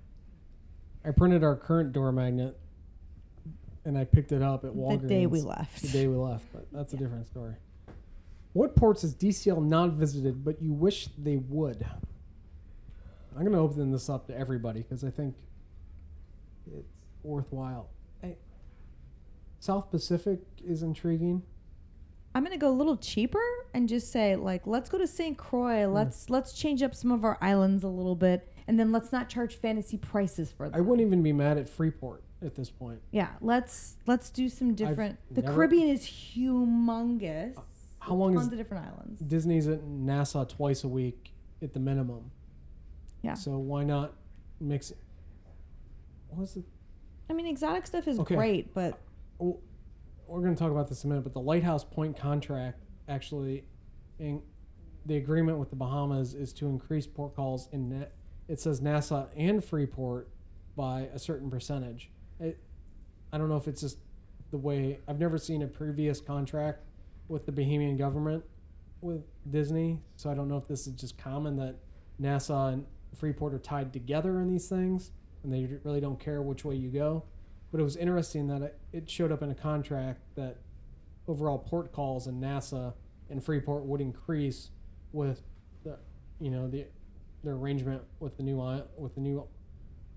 I printed our current door magnet, and I picked it up at Walgreens. The day we left. The day we left, but that's a different story. What ports has DCL not visited, but you wish they would? I'm going to open this up to everybody because I think it's worthwhile. South Pacific is intriguing. I'm gonna go a little cheaper and just say like, let's go to St. Croix. Let's let's change up some of our islands a little bit, and then let's not charge fantasy prices for them. I wouldn't even be mad at Freeport at this point. Yeah, let's let's do some different. the never- Caribbean is humongous. Uh, how long is Tons is of different islands. Disney's at Nassau twice a week at the minimum? Yeah. So why not mix it? What was it? I mean, exotic stuff is Okay. great, but we're going to talk about this in a minute, but the Lighthouse Point contract actually, in the agreement with the Bahamas is to increase port calls in net. It says Nassau and Freeport by a certain percentage. It, I don't know if it's just the way I've never seen a previous contract with the Bahamian government with Disney, so I don't know if this is just common that Nassau and Freeport are tied together in these things, and they really don't care which way you go. But it was interesting that it, it showed up in a contract that overall port calls in Nassau and Freeport would increase with the, you know, the their arrangement with the new with the new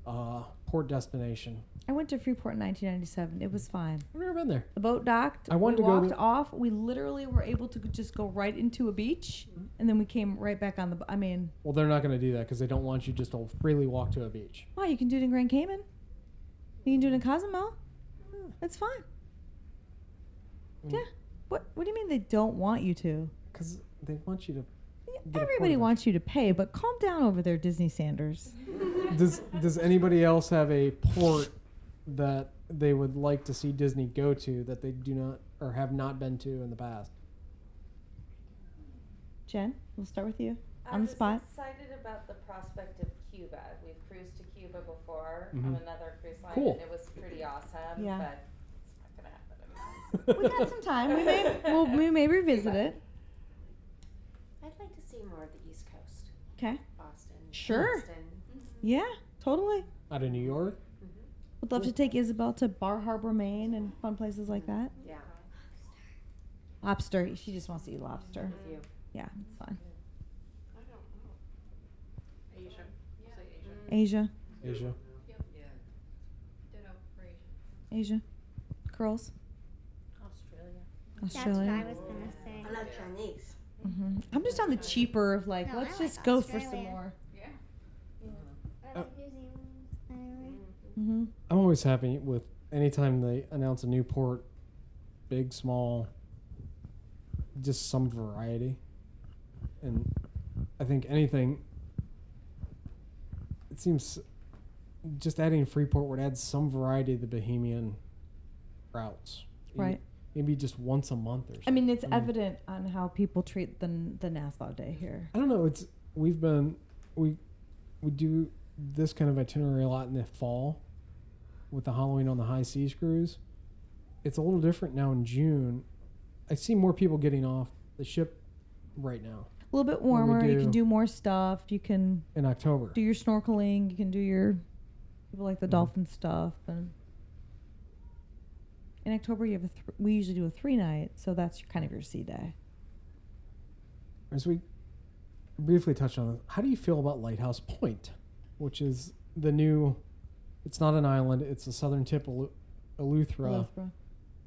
uh, port destination. I went to Freeport in 1997. It was fine. I've never been there. The boat docked. I wanted we to go walked there- off. We literally were able to just go right into a beach, Mm-hmm. and then we came right back on the. I mean, Well, they're not going to do that because they don't want you just to freely walk to a beach. wow, you can do it in Grand Cayman. You can do it in Cozumel. That's fine. Mm. Yeah. What What do you mean they don't want you to? Because they want you to. get Everybody port wants you to pay, but calm down over there, Disney Sanders. Does Does anybody else have a port that they would like to see Disney go to that they do not or have not been to in the past? Jen, we'll start with you I on the spot. excited about the prospect of Cuba. We've cruised to Cuba before Mhm. on another cruise line, Cool. and it was pretty awesome. Yeah. But it's not gonna happen. in We got some time. We may we'll, we may revisit it. I'd like to see more of the East Coast. Okay. Boston. Sure. Boston. Mm-hmm. Yeah, totally. Out of New York? Mm-hmm. Would love to take Isabel to Bar Harbor, Maine, and fun places like mm-hmm. that. Yeah. Lobster. She just wants to eat lobster. With you. Yeah, it's fine. I don't know. Asia. We'll say Asia, Asia. Asia. Ditto for Asia. Asia, curls, Australia. That's what Australia. I was gonna say. I like Chinese. hmm I'm just on the cheaper of like, No, let's like just go for some more. Yeah. I like New Zealand. Anyway. hmm I'm always happy with anytime they announce a new port, big, small, just some variety. And I think anything, it seems just adding Freeport would add some variety to the Bahamian routes. Right. Maybe just once a month or something. I mean, it's Mm. evident on how people treat the the Nassau Day here. I don't know. It's we've been we we do this kind of itinerary a lot in the fall with the Halloween on the high seas cruise. It's a little different now in June. I see more people getting off the ship right now A little bit warmer. You can do more stuff. You can in October. do your snorkeling. You can do your people like the Mhm. dolphin stuff. And in October, you have a th- we usually do a three night, so that's kind of your sea day. As we briefly touched on, how do you feel about Lighthouse Point, which is the new? It's not an island. It's the southern tip of Elu- Eleuthera.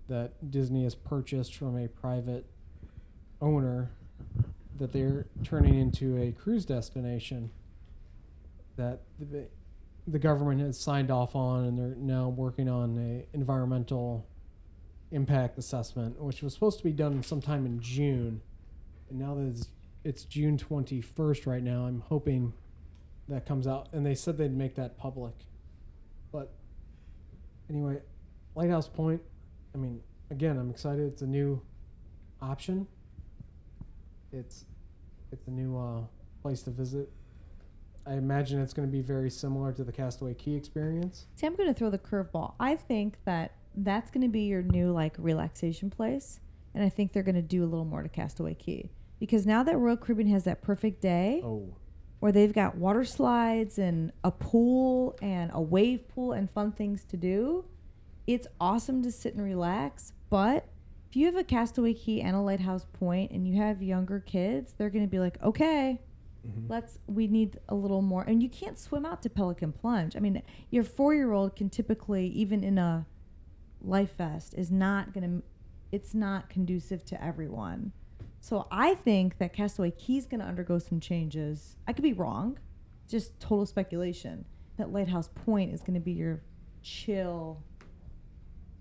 That Disney has purchased from a private owner that they're turning into a cruise destination that the, government has signed off on and they're now working on a environmental impact assessment which was supposed to be done sometime in June and now that it's, it's June 21st right now I'm hoping that comes out and they said they'd make that public but anyway Lighthouse Point I mean, again, I'm excited. It's a new option. It's it's a new uh, place to visit. I imagine it's going to be very similar to the Castaway Cay experience. See, I'm going to throw the curveball. I think that that's going to be your new like relaxation place, and I think they're going to do a little more to Castaway Cay because now that Royal Caribbean has that perfect day Oh, where they've got water slides and a pool and a wave pool and fun things to do, it's awesome to sit and relax. But if you have a Castaway Cay and a Lighthouse Point and you have younger kids, they're going to be like, okay, Mm-hmm. let's we need a little more and you can't swim out to pelican plunge. I mean your four year old can typically even in a life vest is not gonna it's not conducive to everyone. So i think that castaway cay is gonna undergo some changes. I could be wrong just total speculation that lighthouse point is gonna be your chill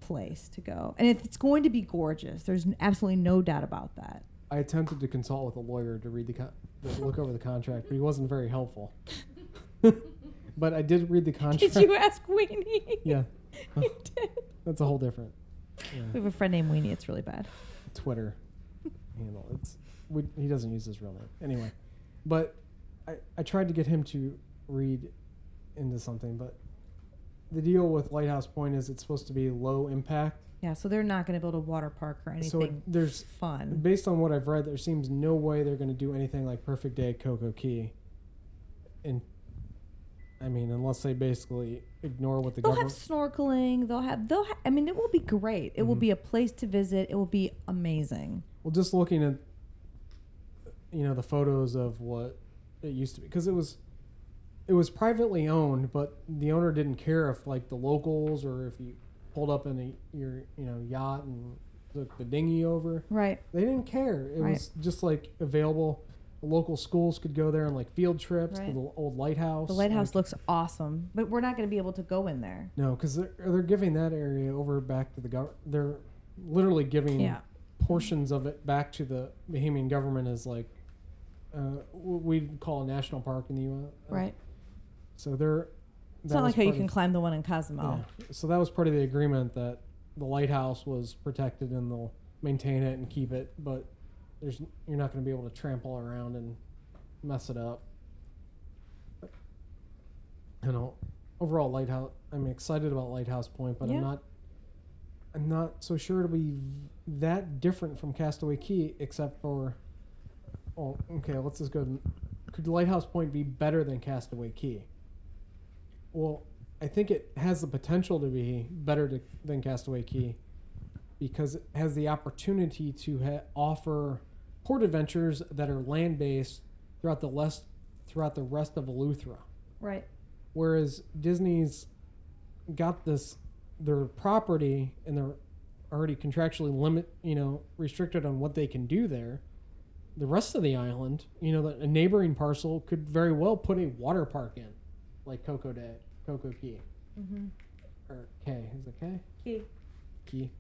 place to go. And it's going to be gorgeous. There's absolutely no doubt about that I attempted to consult with a lawyer to read the con- to look over the contract, but he wasn't very helpful. but I did read the contract. did you ask weenie Yeah, you did that's a whole different We yeah, have a friend named Weenie. It's really bad. Twitter handle. It's we, he doesn't use his real name anyway. But I, I tried to get him to read into something, but the deal with Lighthouse Point is it's supposed to be low impact. Yeah, so they're not going to build a water park or anything So it, there's fun. based on what I've read, there seems no way they're going to do anything like Perfect Day at CocoCay. And I mean, unless they basically ignore what the They'll have snorkeling. They'll have. They'll. Ha- I mean, it will be great. It will Mhm. be a place to visit. It will be amazing. Well, just looking at you know the photos of what it used to be, because it was it was privately owned, but the owner didn't care if like the locals or if you pulled up in a, your you know yacht and took the dinghy over. Right. They didn't care. It Right. was just like available. The local schools could go there on like field trips Right. the old lighthouse. The lighthouse Like, looks awesome, but we're not going to be able to go in there. no, because they're they're giving that area over back to the government. They're literally giving Yeah. portions of it back to the Bahamian government as like uh, what we'd call a national park in the U.S. Right. So they're. It's not like how you can of- climb the one in Cozumel. Yeah. So that was part of the agreement that the lighthouse was protected and they'll maintain it and keep it, but there's you're not going to be able to trample around and mess it up. You know, overall lighthouse. I'm excited about Lighthouse Point, but Yeah. I'm not. I'm not so sure it'll be that different from Castaway Cay, except for. Oh, okay. Let's just go. Could Lighthouse Point be better than Castaway Cay? Well, I think it has the potential to be better to, than Castaway Cay because it has the opportunity to ha- offer port adventures that are land based throughout the less throughout the rest of Eleuthera. Right. Whereas Disney's got this their property and they're already contractually limit you know restricted on what they can do there. The rest of the island, you know, the, a neighboring parcel could very well put a water park in, like Coco Day, Coco Key, Mm-hmm. or K. Is it K? Key. Key.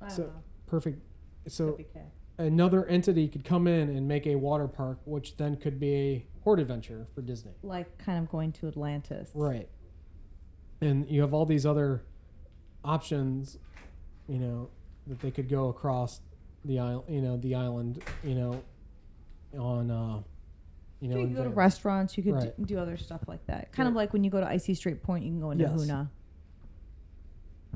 I So- Perfect. So Could be K. another entity could come in and make a water park, which then could be a port adventure for Disney. Like kind of going to Atlantis. Right. And you have all these other options, you know, that they could go across the island, you know, the island, you know, on, uh, you know, you could go to restaurants. You could Right. do, do other stuff like that. Kind of like when you go to Icy Strait Point, you can go into Yes. Hoonah.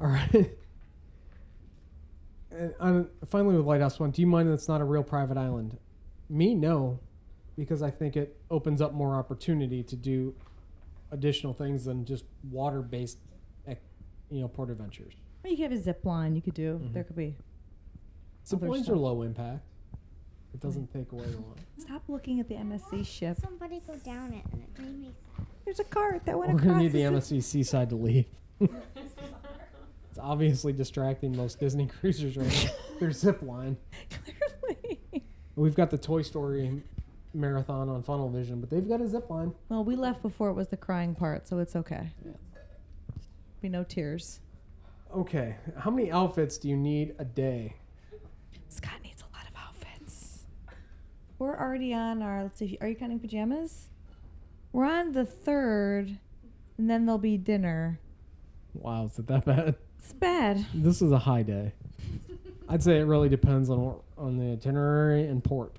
All right. and on, finally, with Lighthouse One, do you mind that it's not a real private island? Me, no, because I think it opens up more opportunity to do additional things than just water-based, you know, port adventures. Well, you could have a zip line. You could do. Mhm. There could be. Zip lines stuff. are low impact. It doesn't take away a lot. Stop looking at the MSC ship. Somebody go down it, and it made me sad. There's a cart that went We're across. gonna need the MSC Seaside to leave. it's obviously distracting most Disney cruisers right now. Their zip line. Clearly. We've got the Toy Story marathon on Funnel Vision, but they've got a zip line. Well, we left before it was the crying part, so it's okay. Be no tears. Okay, how many outfits do you need a day? Scott needs a lot of outfits. We're already on our. Let's see. Are you counting pajamas? We're on the third, and then there'll be dinner. Wow, is it that bad? It's bad. This is a high day. I'd say it really depends on what- on the itinerary and port.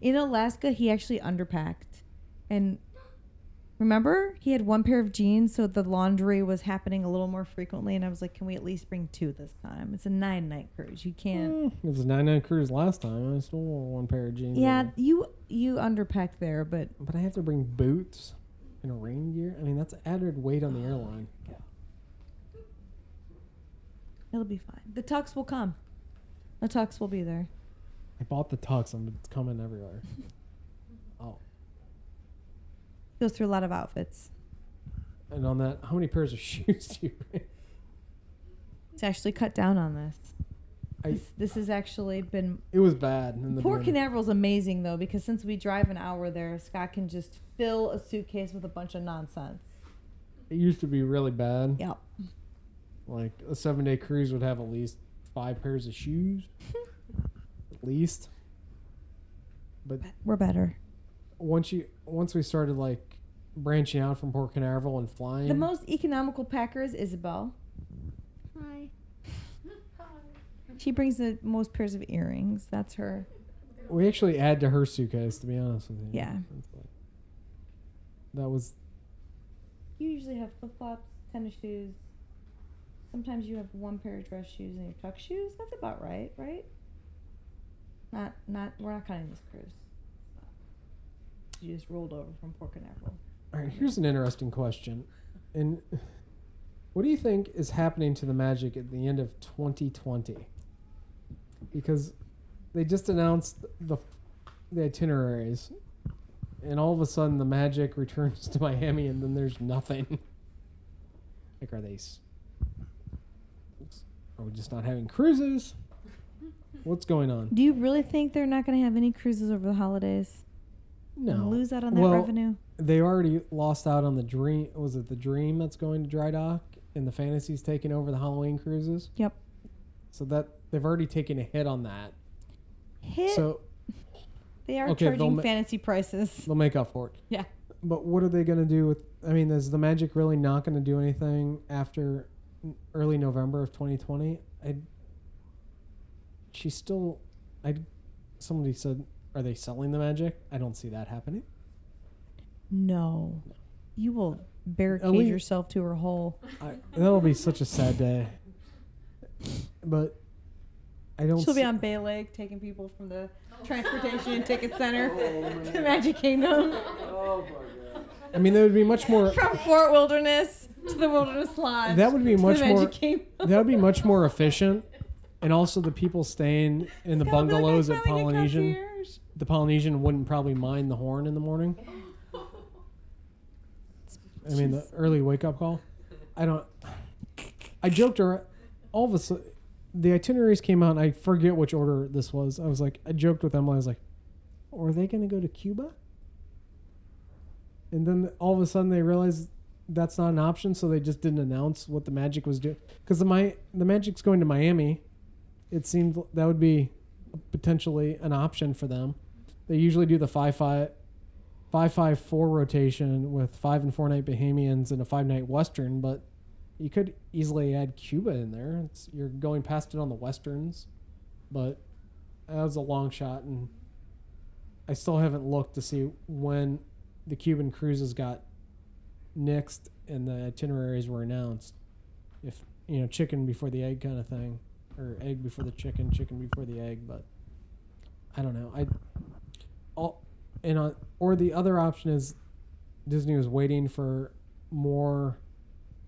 In Alaska, he actually underpacked, and remember, he had one pair of jeans, so the laundry was happening a little more frequently. And I was like, "Can we at least bring two this time? It's a nine night cruise. You can't." Mm, it was a nine-night cruise last time. I still wore one pair of jeans. Yeah, over. you you underpacked there, but but I have to bring boots and a rain gear. I mean, that's added weight on the airline. it'll be fine. The tux will come. The tux will be there. I bought the tux and it's coming everywhere. Goes through a lot of outfits. and on that, how many pairs of shoes do you bring? It's actually cut down on this. I- this, this has actually been. It was bad. In the Port. Canaveral's amazing though because since we drive an hour there, Scott can just fill a suitcase with a bunch of nonsense. It used to be really bad. Yep. Like a seven day cruise would have at least five pairs of shoes, at least. But We're better. once you once we started like branching out from Port Canaveral and flying, The most economical packer is Isabel. Hi. She brings the most pairs of earrings. That's her. we actually add to her suitcase. To be honest with you, Yeah. That was You usually have flip flops, tennis shoes. Sometimes you have one pair of dress shoes and your tuck shoes. That's about right, right? Not, not. We're not counting this cruise. You just rolled over from Port Canaveral. All right, here's an interesting question. And what do you think is happening to the Magic at the end of 2020? Because they just announced the the itineraries and all of a sudden the magic returns to Miami, and then there's nothing. like, are they? Are we just not having cruises? What's going on? Do you really think they're not going to have any cruises over the holidays? No. lose out on that Well, revenue? They already lost out on the dream. Was it the dream that's going to dry dock, and the fantasies taking over the Halloween cruises? Yep. So that they've already taken a hit on that. Hit. So they are okay, charging ma- fantasy prices. they'll make up for it. Yeah. But what are they going to do with? I mean, is the Magic really not going to do anything after early November of 2020? I. She's still. I. Somebody said, "Are they selling the Magic?" I don't see that happening. No. You will barricade least- yourself to her hole. I, that'll be such a sad day. But I don't. She'll be see- on Bay Lake taking people from the transportation and ticket center Oh, to man. Magic Kingdom. Oh my god. I mean, that would be much more. From Fort Wilderness to the Wilderness Lodge. That would be to the much Magic more. Kingdom. That would be much more efficient, and also the people staying in the They'll be like, bungalows "I'm at filming a Polynesian. concierge." The Polynesian wouldn't probably mind the horn in the morning. I mean, the early wake up call. I don't. I joked around. All of a sudden, the itineraries came out. And I forget which order this was. I was like, I joked with Emily. I was like, "Are they going to go to Cuba?" And then all of a sudden they realized that's not an option, so they just didn't announce what the Magic was doing. Because the my the Magic's going to Miami. It seemed that would be potentially an option for them. They usually do the five five five five four rotation with five and four night Bahamians and a five night Western, but you could easily add Cuba in there. It's, you're going past it on the Westerns, but that was a long shot, and I still haven't looked to see when the Cuban cruises got nixed and the itineraries were announced. If you know, chicken before the egg kind of thing, or egg before the chicken, chicken before the egg, but I don't know. I all and uh, or the other option is Disney was waiting for more.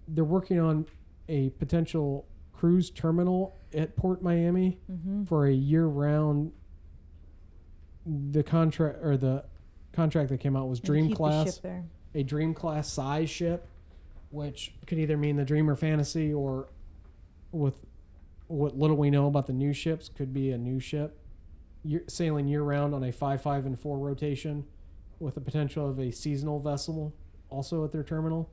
They're working on a potential cruise terminal at Port Miami Mhm. for a year-round. The contract or the contract that came out was Dream Class a dream class size ship, which could either mean the Dreamer Fantasy or, with what little we know about the new ships, could be a new ship, year, sailing year round on a five, five, and four rotation, with the potential of a seasonal vessel also at their terminal.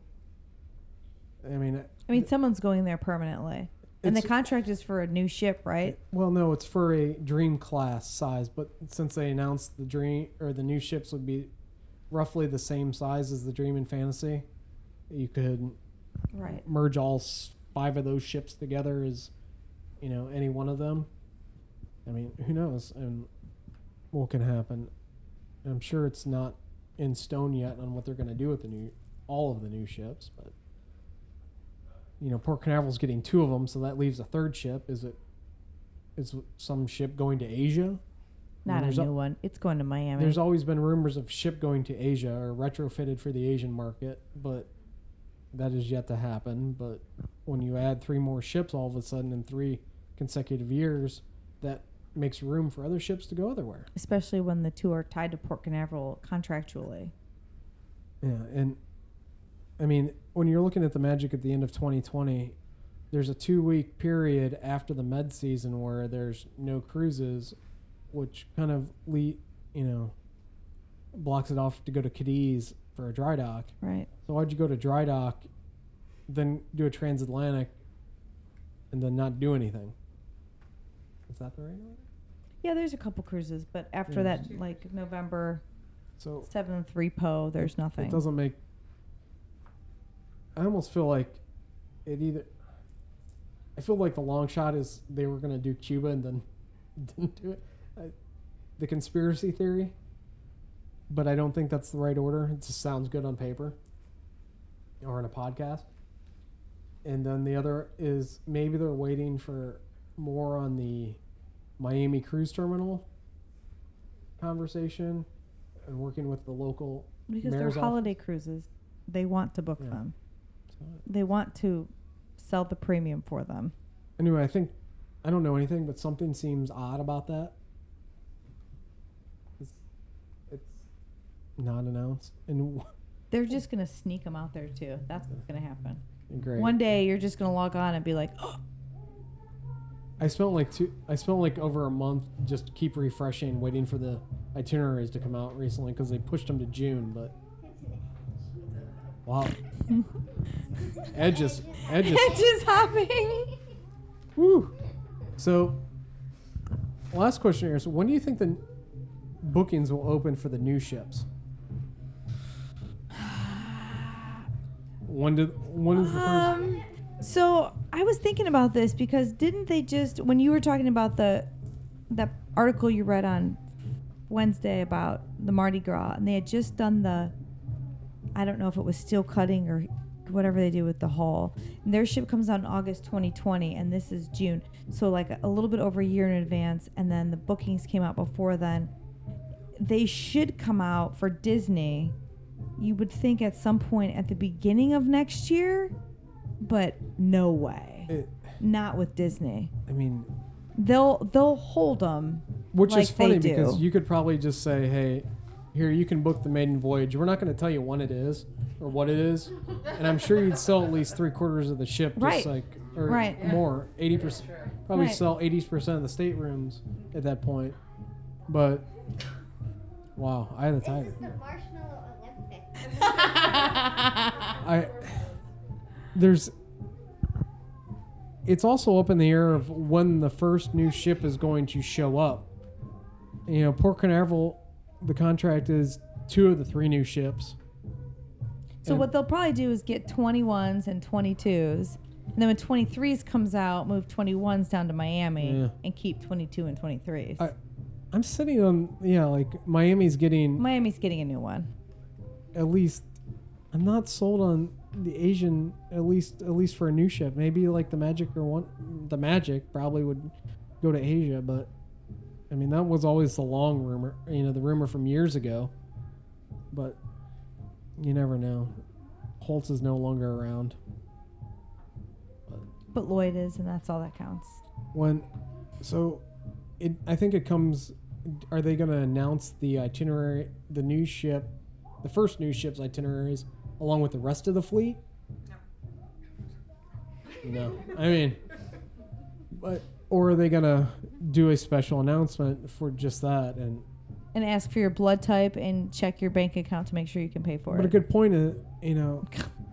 I mean, uh, I mean, someone's going there permanently. And the contract is for a new ship, right? Well, no, it's for a dream class size, but since they announced the dream or the new ships would be roughly the same size as the Dream and Fantasy, you could Right. merge all five of those ships together as you know any one of them. I mean, who knows and what can happen. I'm sure it's not in stone yet on what they're going to do with the new all of the new ships, but you know, Port Canaveral's getting two of them, so that leaves a third ship. Is it is some ship going to Asia? Not a new one. It's going to Miami. There's always been rumors of ship going to Asia or retrofitted for the Asian market, but that is yet to happen. But when you add three more ships all of a sudden in three consecutive years, that makes room for other ships to go otherwhere. Especially when the two are tied to Port Canaveral contractually. Yeah, and I mean, when you're looking at the Magic at the end of 2020, there's a two week period after the med season where there's no cruises, which kind of le- you know blocks it off to go to Cadiz for a dry dock. Right. So why'd you go to dry dock, then do a transatlantic, and then not do anything? Is that the right order? Yeah, there's a couple cruises, but after Yeah. that, like November So 7th repo, there's nothing. It doesn't make. I almost feel like it either. I feel like the long shot is they were going to do Cuba and then didn't do it. I, the conspiracy theory. But I don't think that's the right order. It just sounds good on paper or in a podcast. And then the other is maybe they're waiting for more on the Miami cruise terminal conversation and working with the local because they're office. holiday cruises. They want to book Yeah. them. So, They want to sell the premium for them. anyway, I think I don't know anything, but something seems odd about that. It's, it's not announced. And They're just gonna sneak them out there too. That's what's gonna happen. great. One day you're just gonna log on and be like, oh, I spent like two. I spent like over a month just keep refreshing, waiting for the itineraries to come out recently because they pushed them to June. But wow, Edge is Edge is it's just hopping. woo. So, last question here is: When do you think the bookings will open for the new ships? When did when is the first? Um, so I was thinking about this because didn't they just when you were talking about the that article you read on Wednesday about the Mardi Gras and they had just done the I don't know if it was steel cutting or whatever they do with the hull. And their ship comes out in August 2020 and this is June. So like a, a little bit over a year in advance and then the bookings came out before then. They should come out for Disney. You would think at some point at the beginning of next year, but no way. It, Not with Disney. I mean, They'll they'll hold them. Which is like they funny because do. you could probably just say, "Hey, here you can book the maiden voyage. We're not going to tell you when it is or what it is, and I'm sure you'd sell at least three quarters of the ship, just Right. like or Right. more, eighty percent. Probably Right. sell eighty percent of the staterooms at that point. But wow, I had the This time. is the Marshmallow Olympics. I there's it's also up in the air of when the first new ship is going to show up. You know, Port Canaveral, the contract is two of the three new ships. So And- what they'll probably do is get 21s and 22s, and then when 23s comes out, move 21s down to Miami Yeah. and keep 22 and 23s. I- I'm sitting on yeah, like Miami's getting Miami's getting a new one. at least. I'm not sold on the Asian at least at least for a new ship. Maybe like the Magic or one the Magic probably would go to Asia, but I mean that was always the long rumor, you know, the rumor from years ago. But you never know. Holz is no longer around. But Lloyd is, and that's all that counts. When so it I think it comes are they going to announce the itinerary the new ship the first new ship's itineraries along with the rest of the fleet? No. I mean but or are they to do a special announcement for just that and And ask for your blood type and check your bank account to make sure you can pay for it. But a good point is, you know,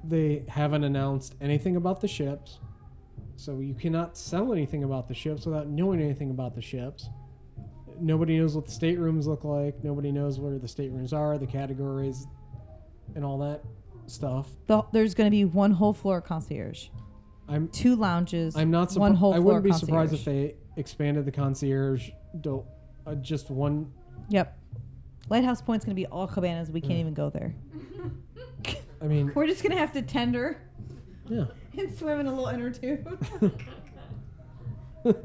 they haven't announced anything about the ships. So you cannot sell anything about the ships without knowing anything about the ships. Nobody knows what the staterooms look like. Nobody knows where the staterooms are, the categories, and all that stuff. The, there's going to be one whole floor concierge, I'm two lounges, I'm not one surprised. whole I wouldn't be surprised if they expanded the concierge to uh, just one. Yep. Lighthouse Point's going to be all cabanas. We can't Yeah. even go there. I mean, We're just going to have to tender yeah. and swim in a little inner tube.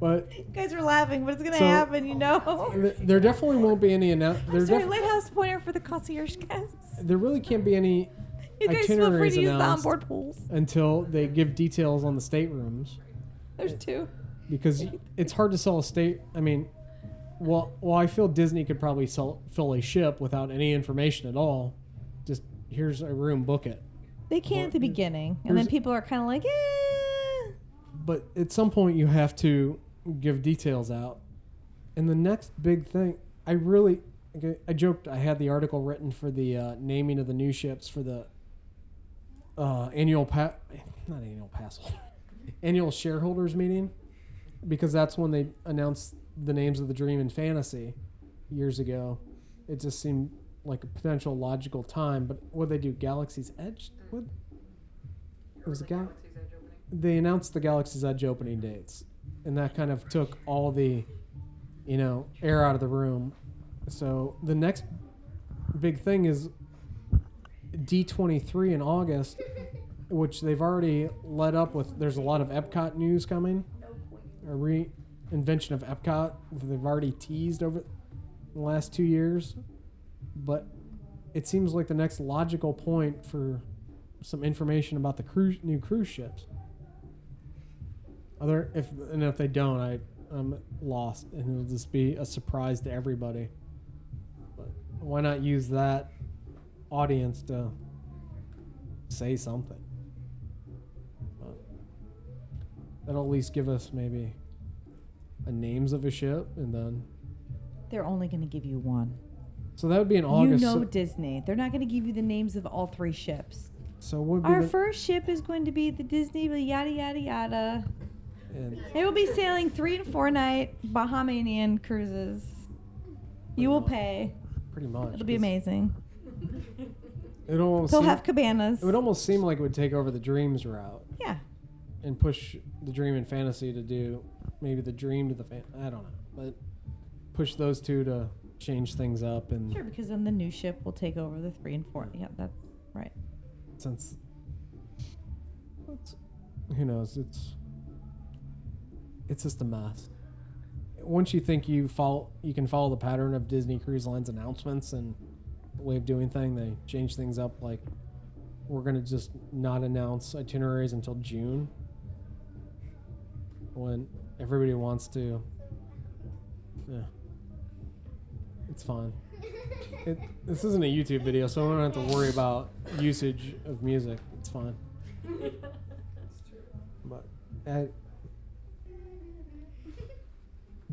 but you guys are laughing, but it's going to So- happen, you know. th- there definitely won't be any annou- there I'm sorry, def- Lighthouse Pointer for the concierge guests. there really can't be any You guys feel free Itineraries to use the onboard pools. until they give details on the staterooms There's two. because it's hard to sell a state. I mean, well, well, I feel Disney could probably sell fill a ship without any information at all. Just here's a room, book it. They can at the beginning, and then people are kind of like, eh. But at some point, you have to give details out. And the next big thing, I really, I joked I had the article written for the uh, naming of the new ships for the uh, annual pa- not annual pass annual shareholders meeting, because that's when they announced the names of the Dream and Fantasy years ago. It just seemed like a potential logical time. But what they do, Galaxy's Edge? What? It was a gal- they announced the Galaxy's Edge opening dates, and that kind of took all the, you know, air out of the room. So the next big thing is D23 in August, which they've already led up with. There's a lot of Epcot news coming, a reinvention of Epcot. that They've already teased over the last two years, but it seems like the next logical point for some information about the cruise, new cruise ships. Other if and if they don't, I I'm lost, and it'll just be a surprise to everybody. But why not use that audience to say something? But that'll at least give us maybe a names of a ship, and then They're only going to give you one. so that would be in August. You know so, Disney. They're not going to give you the names of all three ships. so what would be Our the, first ship is going to be the Disney yada yada yada. And They will be sailing three and four night Bahamian cruises. You will pay. pretty much. It'll be 'cause amazing. It almost They'll seem- have cabanas. it would almost seem like it would take over the dreams route Yeah. and push the dream and fantasy to do maybe the dream to the fan. I don't know, but push those two to change things up and Sure, because then the new ship will take over the three and four. Yeah, that's right. since it's, who knows it's it's just a mess once you think you follow you can follow the pattern of disney cruise lines announcements and the way of doing thing they change things up like we're going to just not announce itineraries until june when everybody wants to yeah it's fine it, this isn't a YouTube video, so I don't have to worry about usage of music. It's fine. But I,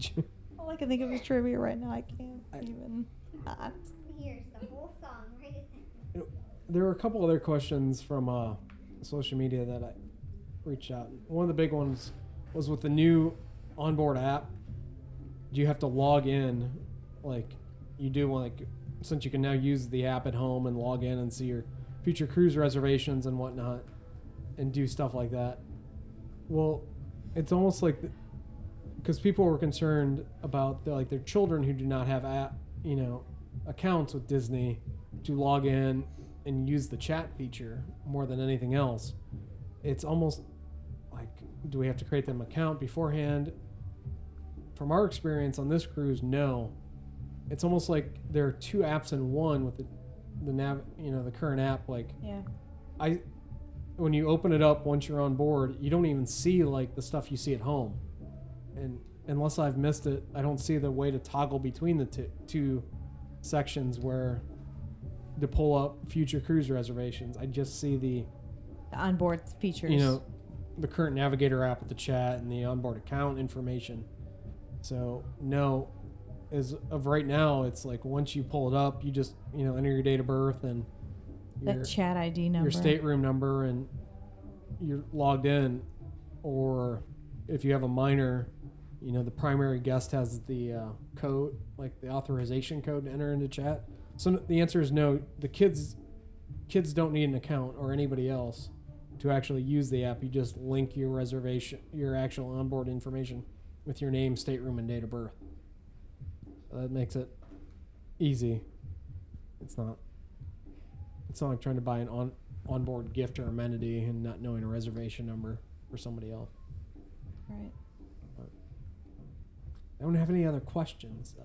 All I can think of is trivia right now. I can't I- even. Not. Here's the whole song right there were a couple other questions from uh, social media that I reached out. One of the big ones was with the new onboard app. Do you have to log in, like you do, like since you can now use the app at home and log in and see your future cruise reservations and whatnot, and do stuff like that? Well, it's almost like because people were concerned about the, like their children who do not have app, you know, accounts with Disney to log in and use the chat feature more than anything else. It's almost like, do we have to create them account beforehand? From our experience on this cruise, no. It's almost like there are two apps in one with the, the nav, you know, the current app. Like Yeah. I, when you open it up once you're on board, you don't even see like the stuff you see at home, and unless I've missed it, I don't see the way to toggle between the two, two sections where to pull up future cruise reservations. I just see the The onboard features. you know the current navigator app with the chat and the onboard account information. So no, as of right now, it's like once you pull it up, you just you know enter your date of birth and your, chat ID number. your stateroom number and you're logged in. Or if you have a minor, you know the primary guest has the uh, code, like the authorization code to enter into chat. So the answer is no. The kids kids don't need an account or anybody else to actually use the app. You just link your reservation, your actual onboard information with your name, stateroom, and date of birth. So that makes it easy. It's not. It's not like trying to buy an on onboard gift or amenity and not knowing a reservation number for somebody else. Right. I don't have any other questions.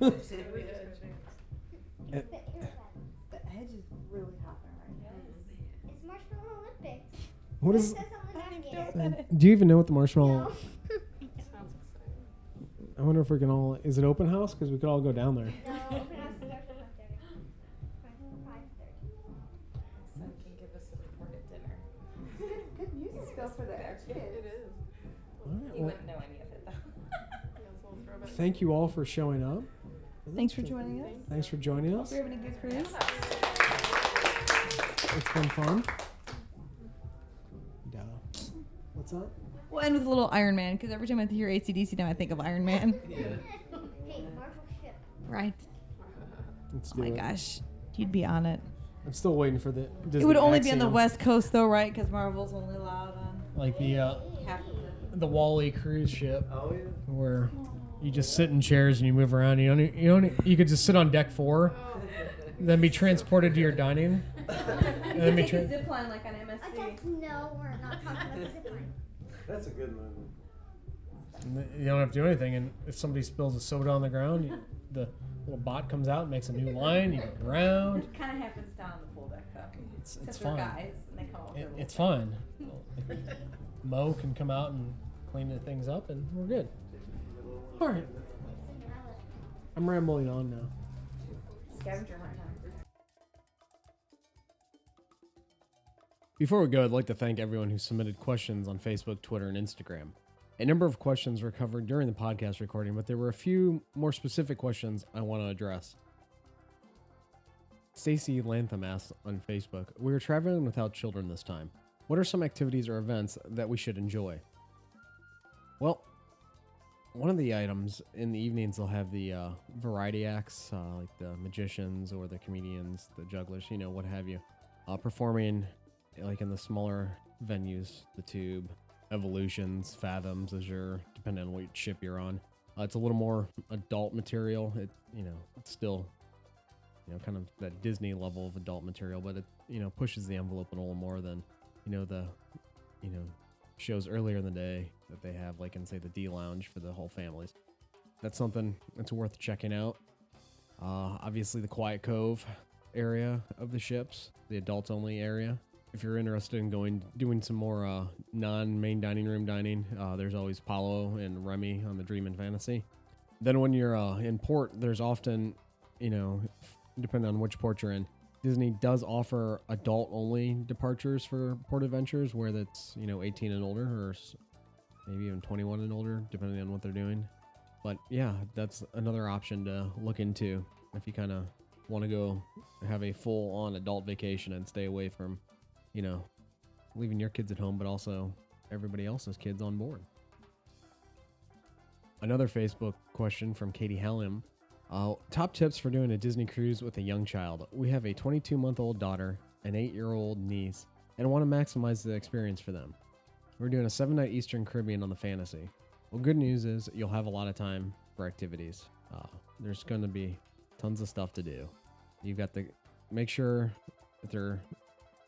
The air The edge is really hopping right now. It's Marshmallow Olympics. What It is? says on the navigator. Do you even know what the marshmallow? No. Sounds exciting. I wonder if we can all. Is it open house? Because we could all go down there. No, open house is after He wouldn't know any of it though. Yeah, it's a little throwback. thank you all for showing up. Thanks for joining us. Thanks for joining us. We're having a good cruise. It's been fun. Duh. What's up? We'll end with a little Iron Man because every time I hear ACDC now I think of Iron Man. Hey, Marvel ship. right. Let's Oh my it. gosh. You'd be on it. I'm still waiting for the. Disney it would only be on the West Coast though, right? Because Marvel's only allowed on Like the uh, half of the. the WALL-E cruise ship, Oh yeah. where you just sit in chairs and you move around. You don't. You don't. You could just sit on deck four, oh. then be transported to your dining, and then be tra- zip line like on MSC. guess no, we're not talking about the zip line. That's a good movie. You don't have to do anything, and if somebody spills a soda on the ground, you, the little bot comes out, and makes a new line. You go around. It kind of happens down the pool deck though. It's it's fine. guys, and they come. It, it's fine. M-O can come out and clean the things up, and we're good. All right. I'm rambling on now. Before we go, I'd like to thank everyone who submitted questions on Facebook, Twitter, and Instagram. A number of questions were covered during the podcast recording, but there were a few more specific questions I want to address. Stacy Lantham asked on Facebook, We are traveling without children this time. What are some activities or events that we should enjoy? Well, one of the items in the evenings they'll have the uh, variety acts, uh, like the magicians or the comedians, the jugglers, you know, what have you, uh, performing like in the smaller venues, the Tube, Evolutions, Fathoms, Azure, depending on what ship you're on. Uh, it's a little more adult material. It, you know, it's still, you know, kind of that Disney level of adult material, but it, you know, pushes the envelope a little more than, you know, the, you know, shows earlier in the day that they have, like in say the D Lounge for the whole families. That's something that's worth checking out. Uh, obviously, the Quiet Cove area of the ships, the adults only area. If you're interested in going doing some more uh, non-main dining room dining, uh, there's always Palo and Remy on the Dream and Fantasy. Then when you're uh, in port, there's often, you know, depending on which port you're in, Disney does offer adult-only departures for port adventures, where that's you know 18 and older, or maybe even 21 and older, depending on what they're doing. But yeah, that's another option to look into if you kind of want to go have a full-on adult vacation and stay away from, you know, leaving your kids at home, but also everybody else's kids on board. Another Facebook question from Katie Hallam. Uh, top tips for doing a Disney cruise with a young child. We have a 22 month old daughter, an 8 year old niece, and want to maximize the experience for them. We're doing a seven night Eastern Caribbean on the Fantasy. Well, good news is you'll have a lot of time for activities. Uh, there's going to be tons of stuff to do. You've got to make sure that they're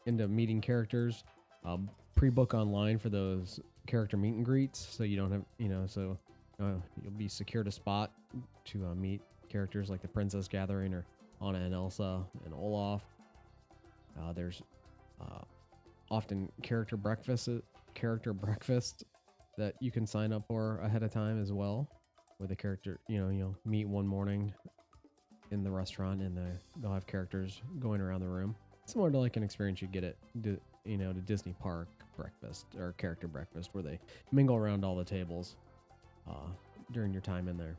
into meeting characters. Uh, pre-book online for those character meet and greets, so you don't have you know so uh, you'll be secured a spot to uh, meet characters like the Princess Gathering or Anna and Elsa and Olaf. Uh, there's uh, often character breakfast character breakfast that you can sign up for ahead of time as well, where the character you know you'll meet one morning in the restaurant and the, they'll have characters going around the room, similar to like an experience you get at you know to Disney Park breakfast or character breakfast, where they mingle around all the tables uh, during your time in there.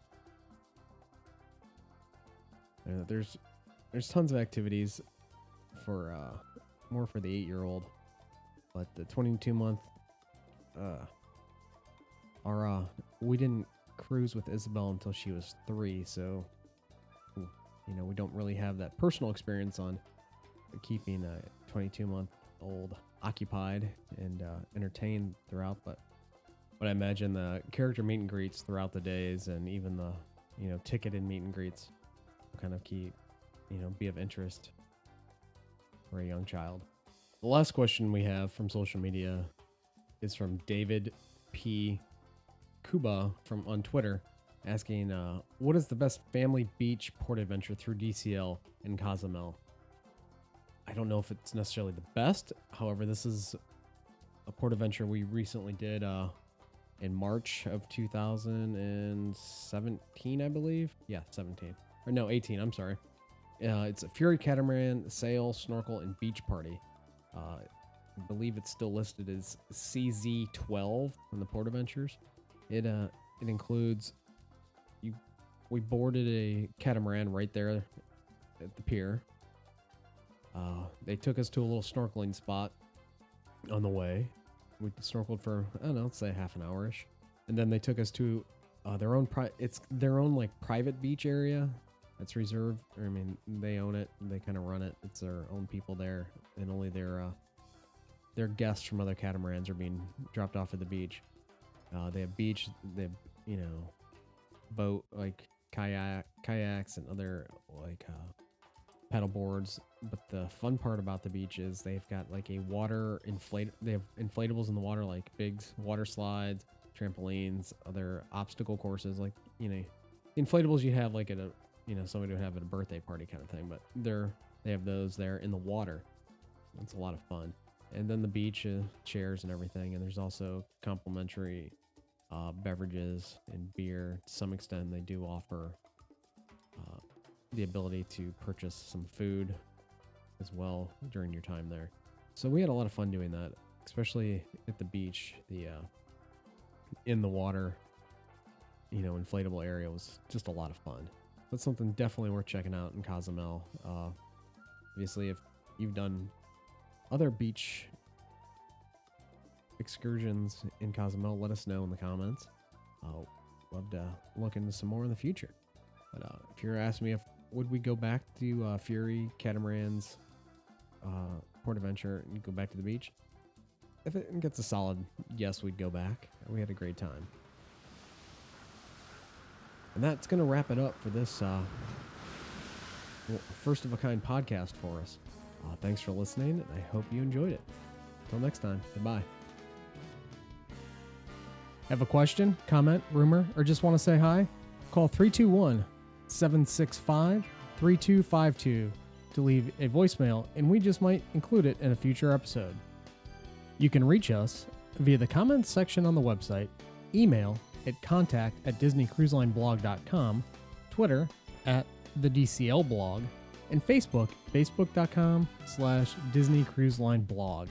Uh, there's there's tons of activities for uh, more for the eight year old, but the 22 month uh, our uh, we didn't cruise with Isabel until she was three, so you know we don't really have that personal experience on keeping a 22 month old occupied and uh, entertained throughout, but but I imagine the character meet and greets throughout the days and even the you know ticketed meet and greets kind of keep you know be of interest for a young child. The last question we have from social media is from David P. Kuba from on Twitter, asking, uh, "What is the best family beach port adventure through DCL in Cozumel?" I don't know if it's necessarily the best. However, this is a port adventure we recently did uh, in March of 2017, I believe. Yeah, 17 or no, 18. I'm sorry. Uh, it's a Fury Catamaran sail, snorkel, and beach party. Uh, I believe it's still listed as CZ12 on the Port Adventures. It uh it includes you. We boarded a catamaran right there at the pier. Uh, they took us to a little snorkeling spot on the way. We snorkeled for I don't know, let's say half an hour ish, and then they took us to uh, their own pri- It's their own like private beach area that's reserved. I mean, they own it. They kind of run it. It's their own people there, and only their uh, their guests from other catamarans are being dropped off at the beach. Uh, they have beach. They have you know boat like kayak kayaks and other like uh, paddle boards. But the fun part about the beach is they've got like a water inflate. They have inflatables in the water like big water slides, trampolines, other obstacle courses like you know inflatables you have like at a you know somebody would have at a birthday party kind of thing. But they're they have those there in the water. It's a lot of fun. And then the beach uh, chairs and everything. And there's also complimentary uh, beverages and beer. To some extent, they do offer uh, the ability to purchase some food as well during your time there. So we had a lot of fun doing that, especially at the beach. The uh, in the water, you know, inflatable area was just a lot of fun. That's something definitely worth checking out in Cozumel. Uh, obviously, if you've done other beach excursions in Cozumel, let us know in the comments. I'll love to look into some more in the future. But uh, if you're asking me if would we go back to uh, Fury, Catamarans, uh, Port Adventure, and go back to the beach, if it gets a solid yes, we'd go back. We had a great time. And that's going to wrap it up for this uh, first of a kind podcast for us. Uh, thanks for listening, and I hope you enjoyed it. Until next time, goodbye. Have a question, comment, rumor, or just want to say hi? Call 321 765 3252 to leave a voicemail, and we just might include it in a future episode. You can reach us via the comments section on the website, email at contact at disneycruiselineblog.com, Twitter at the DCL blog, and Facebook, facebook.com slash Disney Cruise Line blog.